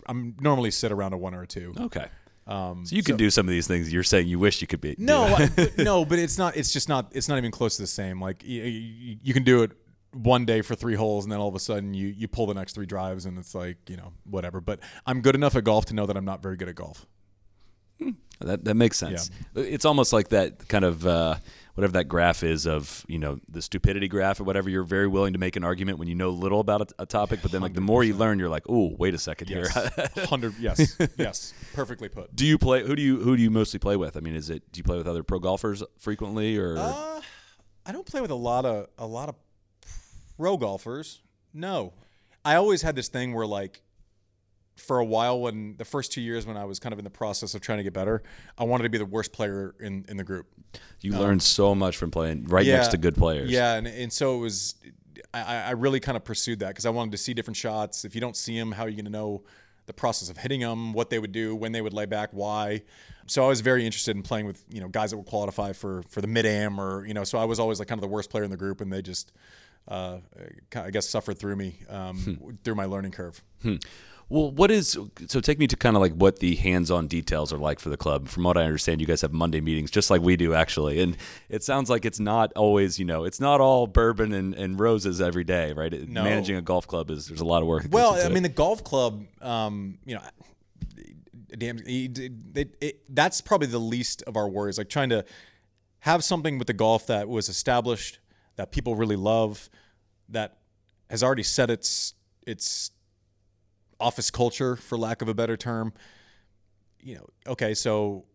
I'm normally sit around a one or a two. Okay. so you can do some of these things you're saying you wish you could be. No, I, no, but it's not. It's just not. It's not even close to the same. Like you, you, you can do it one day for three holes, and then all of a sudden you you pull the next three drives, and it's like you know whatever. But I'm good enough at golf to know that I'm not very good at golf. that that makes sense. It's almost like that kind of uh, whatever that graph is of you know the stupidity graph or whatever. You're very willing to make an argument when you know little about a, a topic, but then like the more you learn, you're like, oh, wait a second Yes, here. hundred. Yes, yes, perfectly put. do you play? Who do you who do you mostly play with? I mean, is it do you play with other pro golfers frequently or? Uh, I don't play with a lot of a lot of pro golfers. No, I always had this thing where like for a while when the first two years when I was kind of in the process of trying to get better, I wanted to be the worst player in in the group. you um, learn so much from playing right next to good players. Yeah, and and so it was. I, I really kind of pursued that because I wanted to see different shots. If you don't see them, how are you going to know the process of hitting them, what they would do, when they would lay back, why? So I was very interested in playing with you know guys that would qualify for for the mid am or you know. So I was always like kind of the worst player in the group, and they just. Uh, I guess suffered through me um, through my learning curve. Well, what is so? Take me to kind of like what the hands-on details are like for the club. From what I understand, you guys have Monday meetings just like we do, actually, and it sounds like it's not always, you know, it's not all bourbon and, and roses every day, right? It- No. Managing a golf club is there's a lot of work. Well, I it. mean, the golf club, um, you know, damn, it, it, it, that's probably the least of our worries. Like trying to have something with the golf that was established, that people really love, that has already set its its office culture, for lack of a better term. You know, okay, so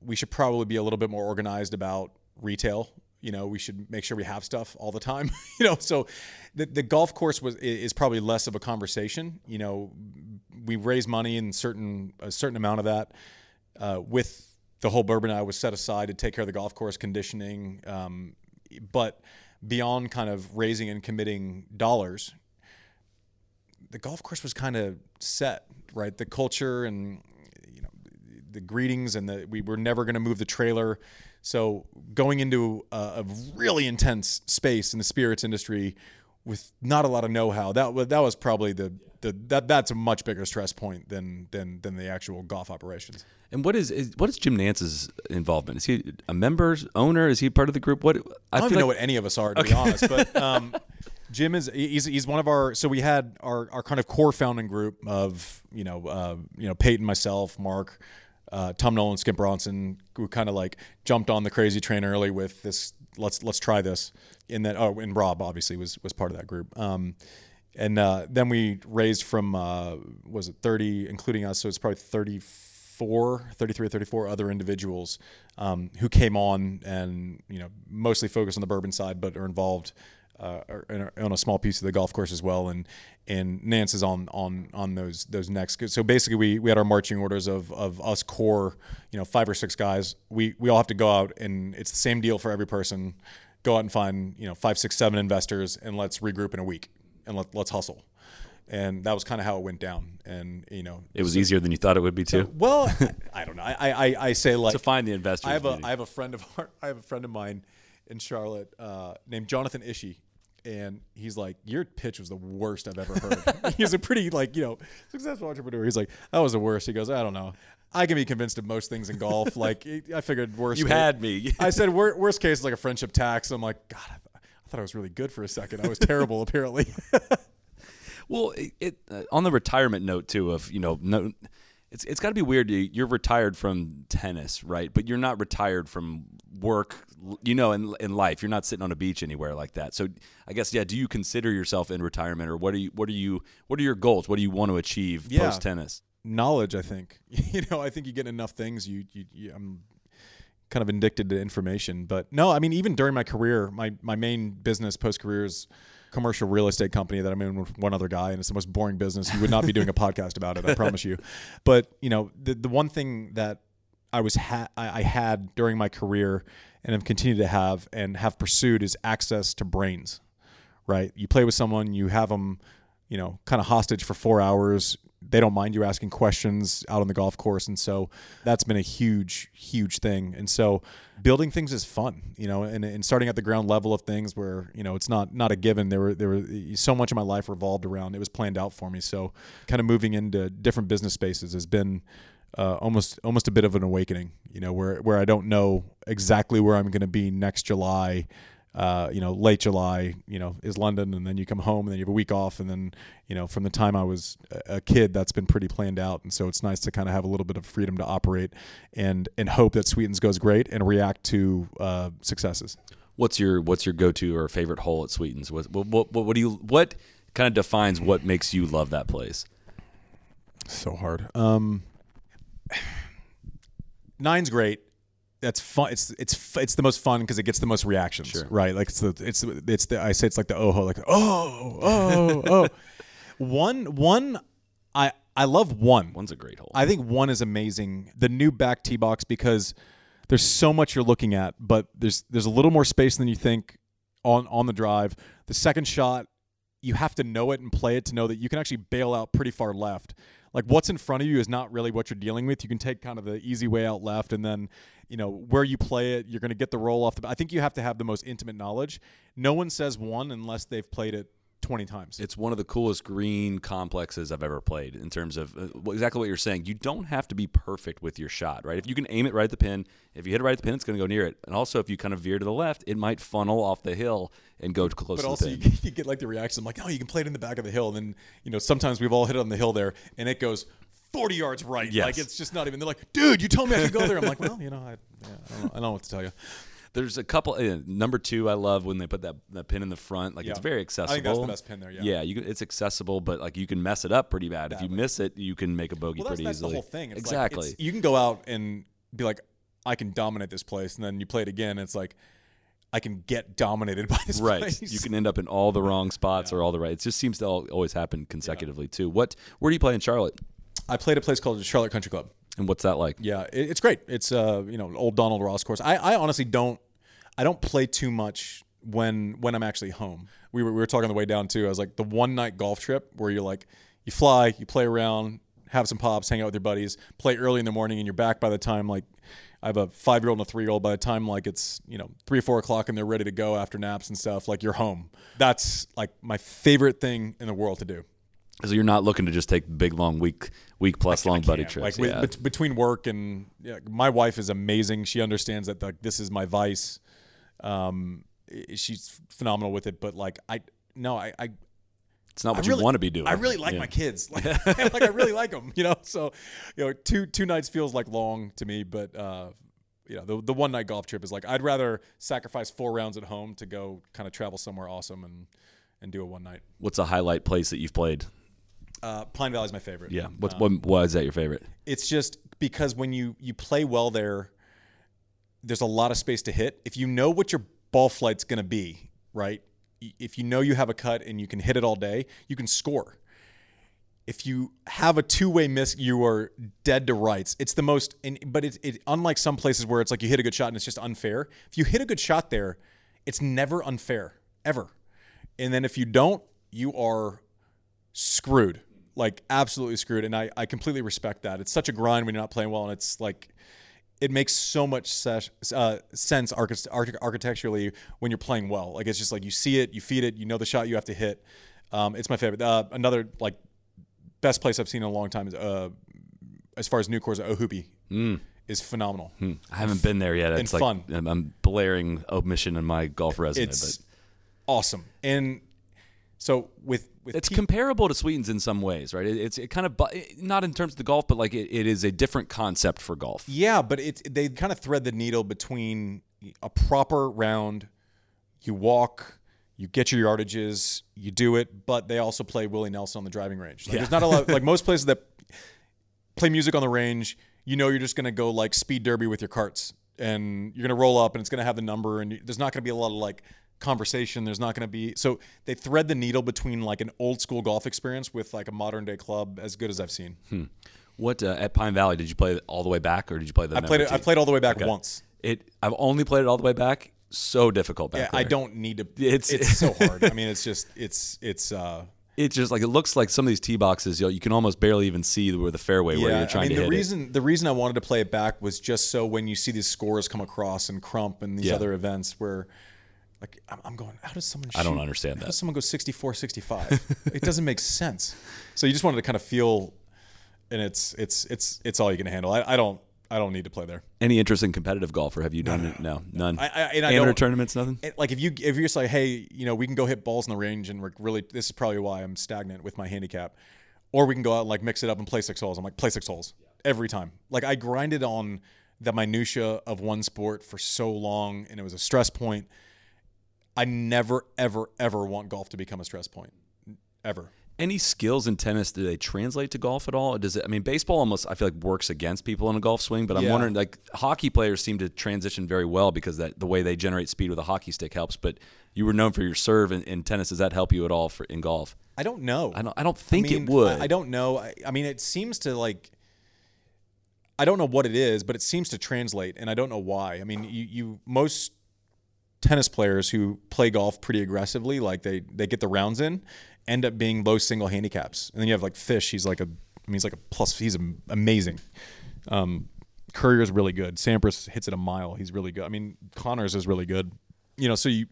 we should probably be a little bit more organized about retail you know, we should make sure we have stuff all the time. you know, so the the golf course was is probably less of a conversation. You know, we raise money in certain a certain amount of that uh, with the whole bourbon I was set aside to take care of the golf course conditioning. Um, but beyond kind of raising and committing dollars, the golf course was kind of set, right? The culture and you know the greetings and the we were never going to move the trailer. So going into a, a, really intense space in the spirits industry with not a lot of know-how, that was that was probably the, the that that's a much bigger stress point than than than the actual golf operations. And what is, is what is Jim Nantz's involvement? Is he a member, owner? Is he part of the group? What I, I don't even like, know what any of us are to okay. be honest, but um, Jim is he's, he's one of our so we had our, our kind of core founding group of you know uh, you know Peyton myself Mark uh, Tom Nolan Skip Bronson who kind of like jumped on the crazy train early with this let's let's try this in that oh and Rob obviously was was part of that group. Um, and uh, then we raised from uh, was it 30 including us so it's probably 34 33 or 34 other individuals um, who came on and you know mostly focused on the bourbon side but are involved uh, on a small piece of the golf course as well, and and Nantz is on on on those those next. So basically, we we had our marching orders of of us core, you know, five or six guys. We we all have to go out, and it's the same deal for every person. Go out and find you know five, six, seven investors, and let's regroup in a week, and let, let's hustle. And that was kind of how it went down. And you know, it was so, easier than you thought it would be too. So, well, I don't know. I, I I say like to find the investors. I have a I have a friend of our, I have a friend of mine in Charlotte uh, named Jonathan Ishii and he's like, "Your pitch was the worst I've ever heard." he's a pretty like you know successful entrepreneur. He's like, "That was the worst." He goes, "I don't know. I can be convinced of most things in golf. like I figured worst. You case, had me. I said worst case is like a friendship tax. I'm like, God, I, th- I thought I was really good for a second. I was terrible apparently. well, it, it uh, on the retirement note too of you know no it's it's got to be weird. You're retired from tennis, right? But you're not retired from work, you know, in in life. You're not sitting on a beach anywhere like that. So I guess yeah. Do you consider yourself in retirement, or what are you? What are you? What are your goals? What do you want to achieve yeah. post tennis? Knowledge, I think. you know, I think you get enough things. You, you, you I'm kind of addicted to information. But no, I mean, even during my career, my my main business post career is commercial real estate company that I'm in with one other guy, and it's the most boring business. You would not be doing a podcast about it, I promise you. But you know, the the one thing that I was ha- I had during my career and have continued to have and have pursued is access to brains. Right, you play with someone, you have them, you know, kind of hostage for four hours they don't mind you asking questions out on the golf course and so that's been a huge huge thing. And so building things is fun you know and, and starting at the ground level of things where you know it's not not a given. There were there were so much of my life revolved around it was planned out for me. So kind of moving into different business spaces has been uh, almost almost a bit of an awakening you know where where I don't know exactly where I'm going to be next July uh, you know, late July, you know, is London, and then you come home, and then you have a week off, and then, you know, from the time I was a kid, that's been pretty planned out, and so it's nice to kind of have a little bit of freedom to operate, and and hope that Sweetens goes great and react to uh, successes. What's your What's your go to or favorite hole at Sweetens? What, what what what do you what kind of defines what makes you love that place? So hard. Um, nine's great that's fun. It's it's it's the most fun because it gets the most reactions, sure. right? Like it's the it's it's the I say it's like the oh like oh oh oh. one one, I I love one. One's a great hole. I think one is amazing. The new back tee box because there's so much you're looking at, but there's there's a little more space than you think on on the drive. The second shot, you have to know it and play it to know that you can actually bail out pretty far left like what's in front of you is not really what you're dealing with. You can take kind of the easy way out left, and then you know where you play it, you're going to get the roll off the. I think you have to have the most intimate knowledge. No one says one unless they've played it 20 times. It's one of the coolest green complexes I've ever played in terms of uh, exactly what you're saying. You don't have to be perfect with your shot, right? If you can aim it right at the pin, if you hit it right at the pin, it's going to go near it. And also, if you kind of veer to the left, it might funnel off the hill and go close but to also the pin. You, you get like the reaction, I'm like, oh, you can play it in the back of the hill. And then, you know, sometimes we've all hit it on the hill there and it goes 40 yards right. Yes. Like it's just not even. They're like, dude, you told me I could go there. I'm like, well, you know, I, yeah, I, don't, know, I don't know what to tell you. There's a couple. Uh, number two, I love when they put that, that pin in the front. Like yeah. it's very accessible. I think that's the best pin there. Yeah. Yeah, you, it's accessible, but like you can mess it up pretty bad. Badly. If you miss it, you can make a bogey well, pretty that's, easily. That's the whole thing. It's exactly. Like, it's, you can go out and be like, I can dominate this place, and then you play it again. it's like I can get dominated by this Right. place. You can end up in all the wrong spots or all the right. It just seems to always happen consecutively too. What? Where do you play in Charlotte? I played a place called Charlotte Country Club. And what's that like? Yeah, it, it's great. It's uh, you know, old Donald Ross course. I, I honestly don't, I don't play too much when when I'm actually home. We were we were talking on the way down too. I was like the one night golf trip where you're like, you fly, you play around, have some pops, hang out with your buddies, play early in the morning, and you're back by the time like. I have a five year old and a three year old. By the time like it's you know three or four o'clock and they're ready to go after naps and stuff, like you're home. That's like my favorite thing in the world to do. So you're not looking to just take big long week week plus long buddy trips. Like with, yeah. bet- between work and yeah, my wife is amazing. She understands that like this is my vice. Um, she's phenomenal with it. But like I no, I I, it's not what really you want to be doing. I really like Yeah. my kids. Like, like I really like them. You know, so you know, two two nights feels like long to me, but. uh you know, the, the one night golf trip is like I'd rather sacrifice four rounds at home to go kind of travel somewhere awesome and and do a one night. What's a highlight place that you've played? Uh, Pine Valley is my favorite. Yeah. What's what, why is that your favorite? it's just because when you you play well there there's a lot of space to hit if you know what your ball flight's going to be right if you know you have a cut and you can hit it all day you can score if you have a two-way miss you are dead to rights it's the most and, but it's it, unlike some places where it's like you hit a good shot and it's just unfair if you hit a good shot there it's never unfair ever and then if you don't you are screwed like absolutely screwed and I, I completely respect that. It's such a grind when you're not playing well and it's like it makes so much ses- uh, sense archi- architecturally when you're playing well. Like it's just like you see it you feed it you know the shot you have to hit. Um, it's my favorite. Uh, another like best place i've seen in a long time is uh, as far as new course Ohoopee is phenomenal. I haven't been there yet. and It's like fun. I'm, I'm blaring omission in my golf resume, it's but awesome. And so with with it's comparable to Sweetens in some ways, right? It, it's it kind of not in terms of the golf, but like it, it is a different concept for golf. Yeah, but it's they kind of thread the needle between a proper round. You walk, you get your yardages, you do it, but they also play Willie Nelson on the driving range. Like, There's not a lot like most places that play music on the range. You know, you're just gonna go like speed derby with your carts, and you're gonna roll up, and it's gonna have the number, and you, there's not gonna be a lot of like conversation. There's not gonna be so they thread the needle between like an old school golf experience with like a modern day club as good as I've seen. What uh, at Pine Valley did you play all the way back, or did you play the? I played it. I played all the way back Okay. once. It. I've only played it all the way back. So difficult back Yeah, there. I don't need to. It's- It's so hard. I mean, it's just it's it's. uh It's just like it looks like some of these tee boxes. You, know, you can almost barely even see where the fairway where you're trying I mean, to the hit reason the reason I wanted to play it back was just so when you see these scores come across and Crump and these Yeah. other events where, like, I'm, I'm going, how does someone? I don't shoot? understand How that. does someone go 64, 65? it doesn't make sense. So you just wanted to kind of feel, and it's it's it's it's all you can handle. I, I don't I don't need to play there. Any interest in competitive golf, or have you done it? No, none. I- I- and I Amateur tournaments, nothing. it- like if you if you're just like, hey, you know, we can go hit balls in the range, and we're really this is probably why I'm stagnant with my handicap, or we can go out and like mix it up and play six holes. I'm like play six holes every time. Like I grinded on the minutia of one sport for so long, and it was a stress point. I never, ever, ever want golf to become a stress point, ever. Any skills in tennis do they translate to golf at all? Does it? I mean, baseball almost I feel like works against people in a golf swing, but I'm Yeah. wondering like hockey players seem to transition very well because that the way they generate speed with a hockey stick helps. But you were known for your serve in, in tennis. Does that help you at all for in golf? I don't know. I don't. I don't think I mean, it would. I, I don't know. I, I mean, it seems to like. I don't know what it is, but it seems to translate, and I don't know why. I mean, you, you most tennis players who play golf pretty aggressively, like they they get the rounds in, end up being low single handicaps, and then you have like Fish. He's like a, I mean, he's like a plus. He's am- amazing. Um, Courier's really good. Sampras hits it a mile. He's really good. I mean, Connors is really good. You know, so you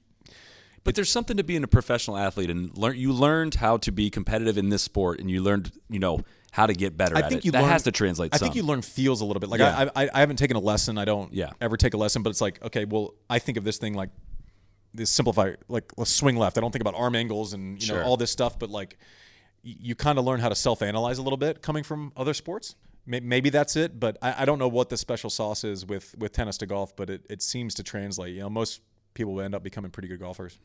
But there's something to being a professional athlete, and learn. You learned how to be competitive in this sport, and you learned, you know, how to get better I think it. you that learn, has to translate. I some. think you learn feels a little bit. Like Yeah. I, I, I haven't taken a lesson. I don't Yeah. ever take a lesson, but it's like okay, well, I think of this thing like this simplify like let's swing left. I don't think about arm angles and you Sure. know all this stuff, but like y- you kind of learn how to self analyze a little bit coming from other sports. Maybe that's it, but I, I don't know what the special sauce is with with tennis to golf, but it, it seems to translate. You know, most people will end up becoming pretty good golfers.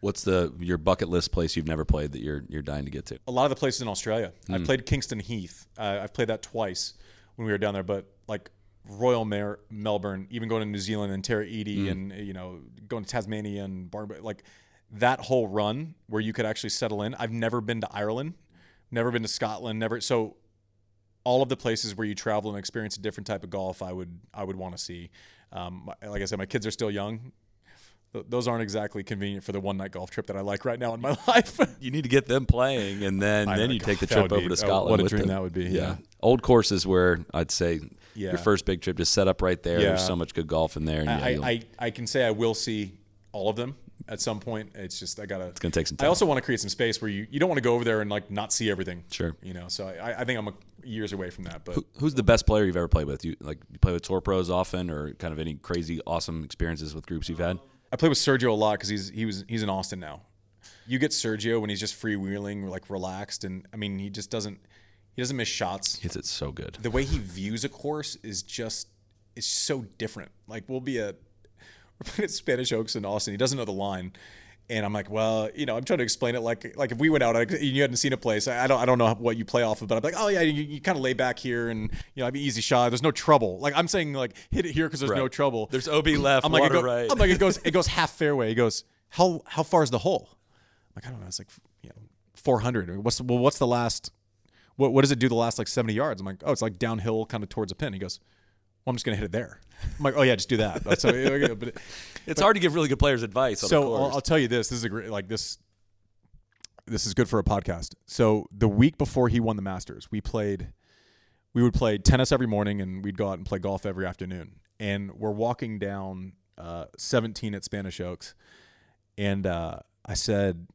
What's the your bucket list place you've never played that you're you're dying to get to? a lot of the places in Australia. I Hmm. played Kingston Heath. Uh, I've played that twice when we were down there, but like Royal Mer- Melbourne, even going to New Zealand and Tara Iti and you know going to Tasmania and Barb like that whole run where you could actually settle in. I've never been to Ireland, never been to Scotland, never so all of the places where you travel and experience a different type of golf, I would I would want to see. Um, like I said, my kids are still young. Th- Those aren't exactly convenient for the one night golf trip that I like right now in my life. You need to get them playing, and then I then you take the trip over be- to oh, Scotland. what a with dream them. that would be, yeah. old courses where I'd say Yeah. your first big trip, just set up right there. Yeah. There's so much good golf in there. And yeah, I, I, I can say I will see all of them at some point. It's just I gotta. It's gonna take some time. I also want to create some space where you, you don't want to go over there and like not see everything. Sure. You know, so I, I think I'm a, years away from that. But Who's the best player you've ever played with? You like you play with tour pros often, or kind of any crazy, awesome experiences with groups you've had? I play with Sergio a lot because he's he was he's in Austin now. You get Sergio when he's just freewheeling, like relaxed, and I mean he just doesn't he doesn't miss shots. Hits it so good. the way he views a course is just it's so different. Like we'll be at we're playing at Spanish Oaks in Austin. He doesn't know the line. And I'm like, well, you know, I'm trying to explain it like, like if we went out and you hadn't seen a place, I don't, I don't know what you play off of, but I'm like, oh yeah, you, you kind of lay back here and you know, I have an easy shot. There's no trouble. Like I'm saying, like hit it here because there's no trouble. There's OB left, I'm like, it go- right. I'm like, it goes, it goes half fairway. He goes, how, how far is the hole? I'm like, I don't know. It's like, you know, 400. What's well, what's the last? What what does it do the last like 70 yards? I'm like, oh, it's like downhill, kind of towards a pin. He goes, well, I'm just gonna hit it there. I'm like, oh yeah, just do that. That's so, but it- It's hard to give really good players advice. On so. I'll, I'll tell you this. This is a great like this. This is good for a podcast. So the week before he won the Masters, we played. We would play tennis every morning, and we'd go out and play golf every afternoon. And we're walking down uh, 17 at Spanish Oaks, and uh, I said,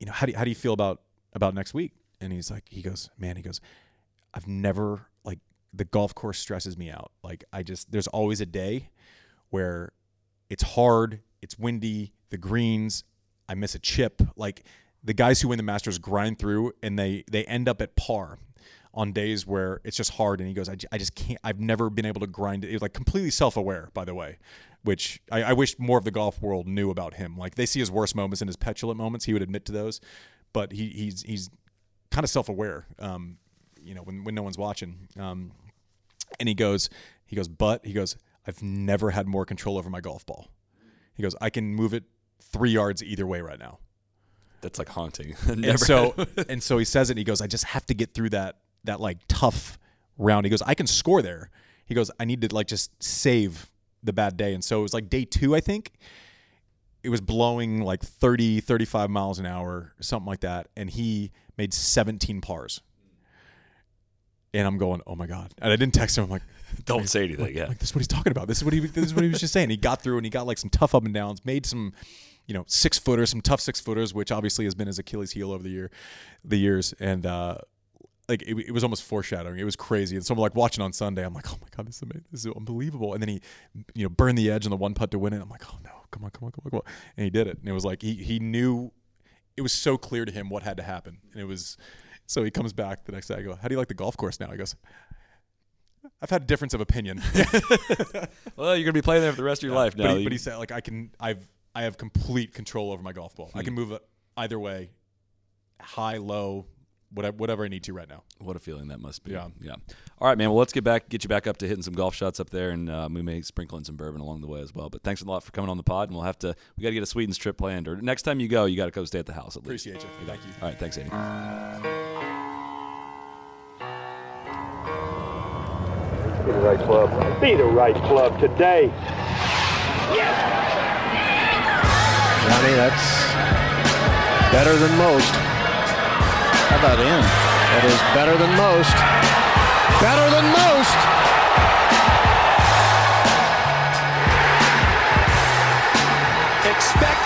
you know, how do you, how do you feel about about next week? And he's like, he goes, man, he goes, I've never like the golf course stresses me out. Like I just there's always a day where it's hard, it's windy, the greens, I miss a chip. Like the guys who win the Masters grind through and they they end up at par on days where it's just hard and he goes I, I just can't I've never been able to grind it. He was like completely self-aware by the way which I, I wish more of the golf world knew about him like they see his worst moments and his petulant moments he would admit to those but he, he's he's kind of self-aware um, you know when, when no one's watching um, and he goes he goes but he goes I've never had more control over my golf ball. He goes I can move it three yards either way right now. That's like haunting. and so and so he says it and he goes I just have to get through that that like tough round. He goes I can score there. He goes I need to like just save the bad day. And so it was like day 2 I think. It was blowing like 30 35 miles an hour something like that. And he made 17 pars and I'm going oh my god and I didn't text him I'm like don't say anything. Yeah. like this is what he's talking about. This is what he this is what he was just saying. He got through and he got like some tough up and downs, made some, you know, six footers, some tough six footers, which obviously has been his Achilles heel over the year, the years, and uh, like it, it was almost foreshadowing. It was crazy. And so I'm like watching on Sunday. I'm like, oh my god, this is amazing. This is unbelievable. And then he, you know, burned the edge on the one putt to win it. I'm like, oh no, come on, come on, come on, come on. And he did it. And it was like he he knew. It was so clear to him what had to happen, and it was. So he comes back the next day. I go, how do you like the golf course now? He goes. I've had a difference of opinion. Well, you're gonna be playing there for the rest of your life now. But he, but he said like I can I've I have complete control over my golf ball. I Hmm. can move it either way, high, low, whatever whatever I need to right now. What a feeling that must be. Yeah. Yeah. All right, man. Well, let's get back, get you back up to hitting some golf shots up there, and uh, we may sprinkle in some bourbon along the way as well. But thanks a lot for coming on the pod, and we'll have to, we got to get a Sweetens trip planned. Or next time you go, you got to go stay at the house at least. Appreciate you. Thank you. All right, thanks, Andy. Be the right club. Be the right club today. Yes! Johnny, that's better than most. How about in? That is better than most. Better than most. Expect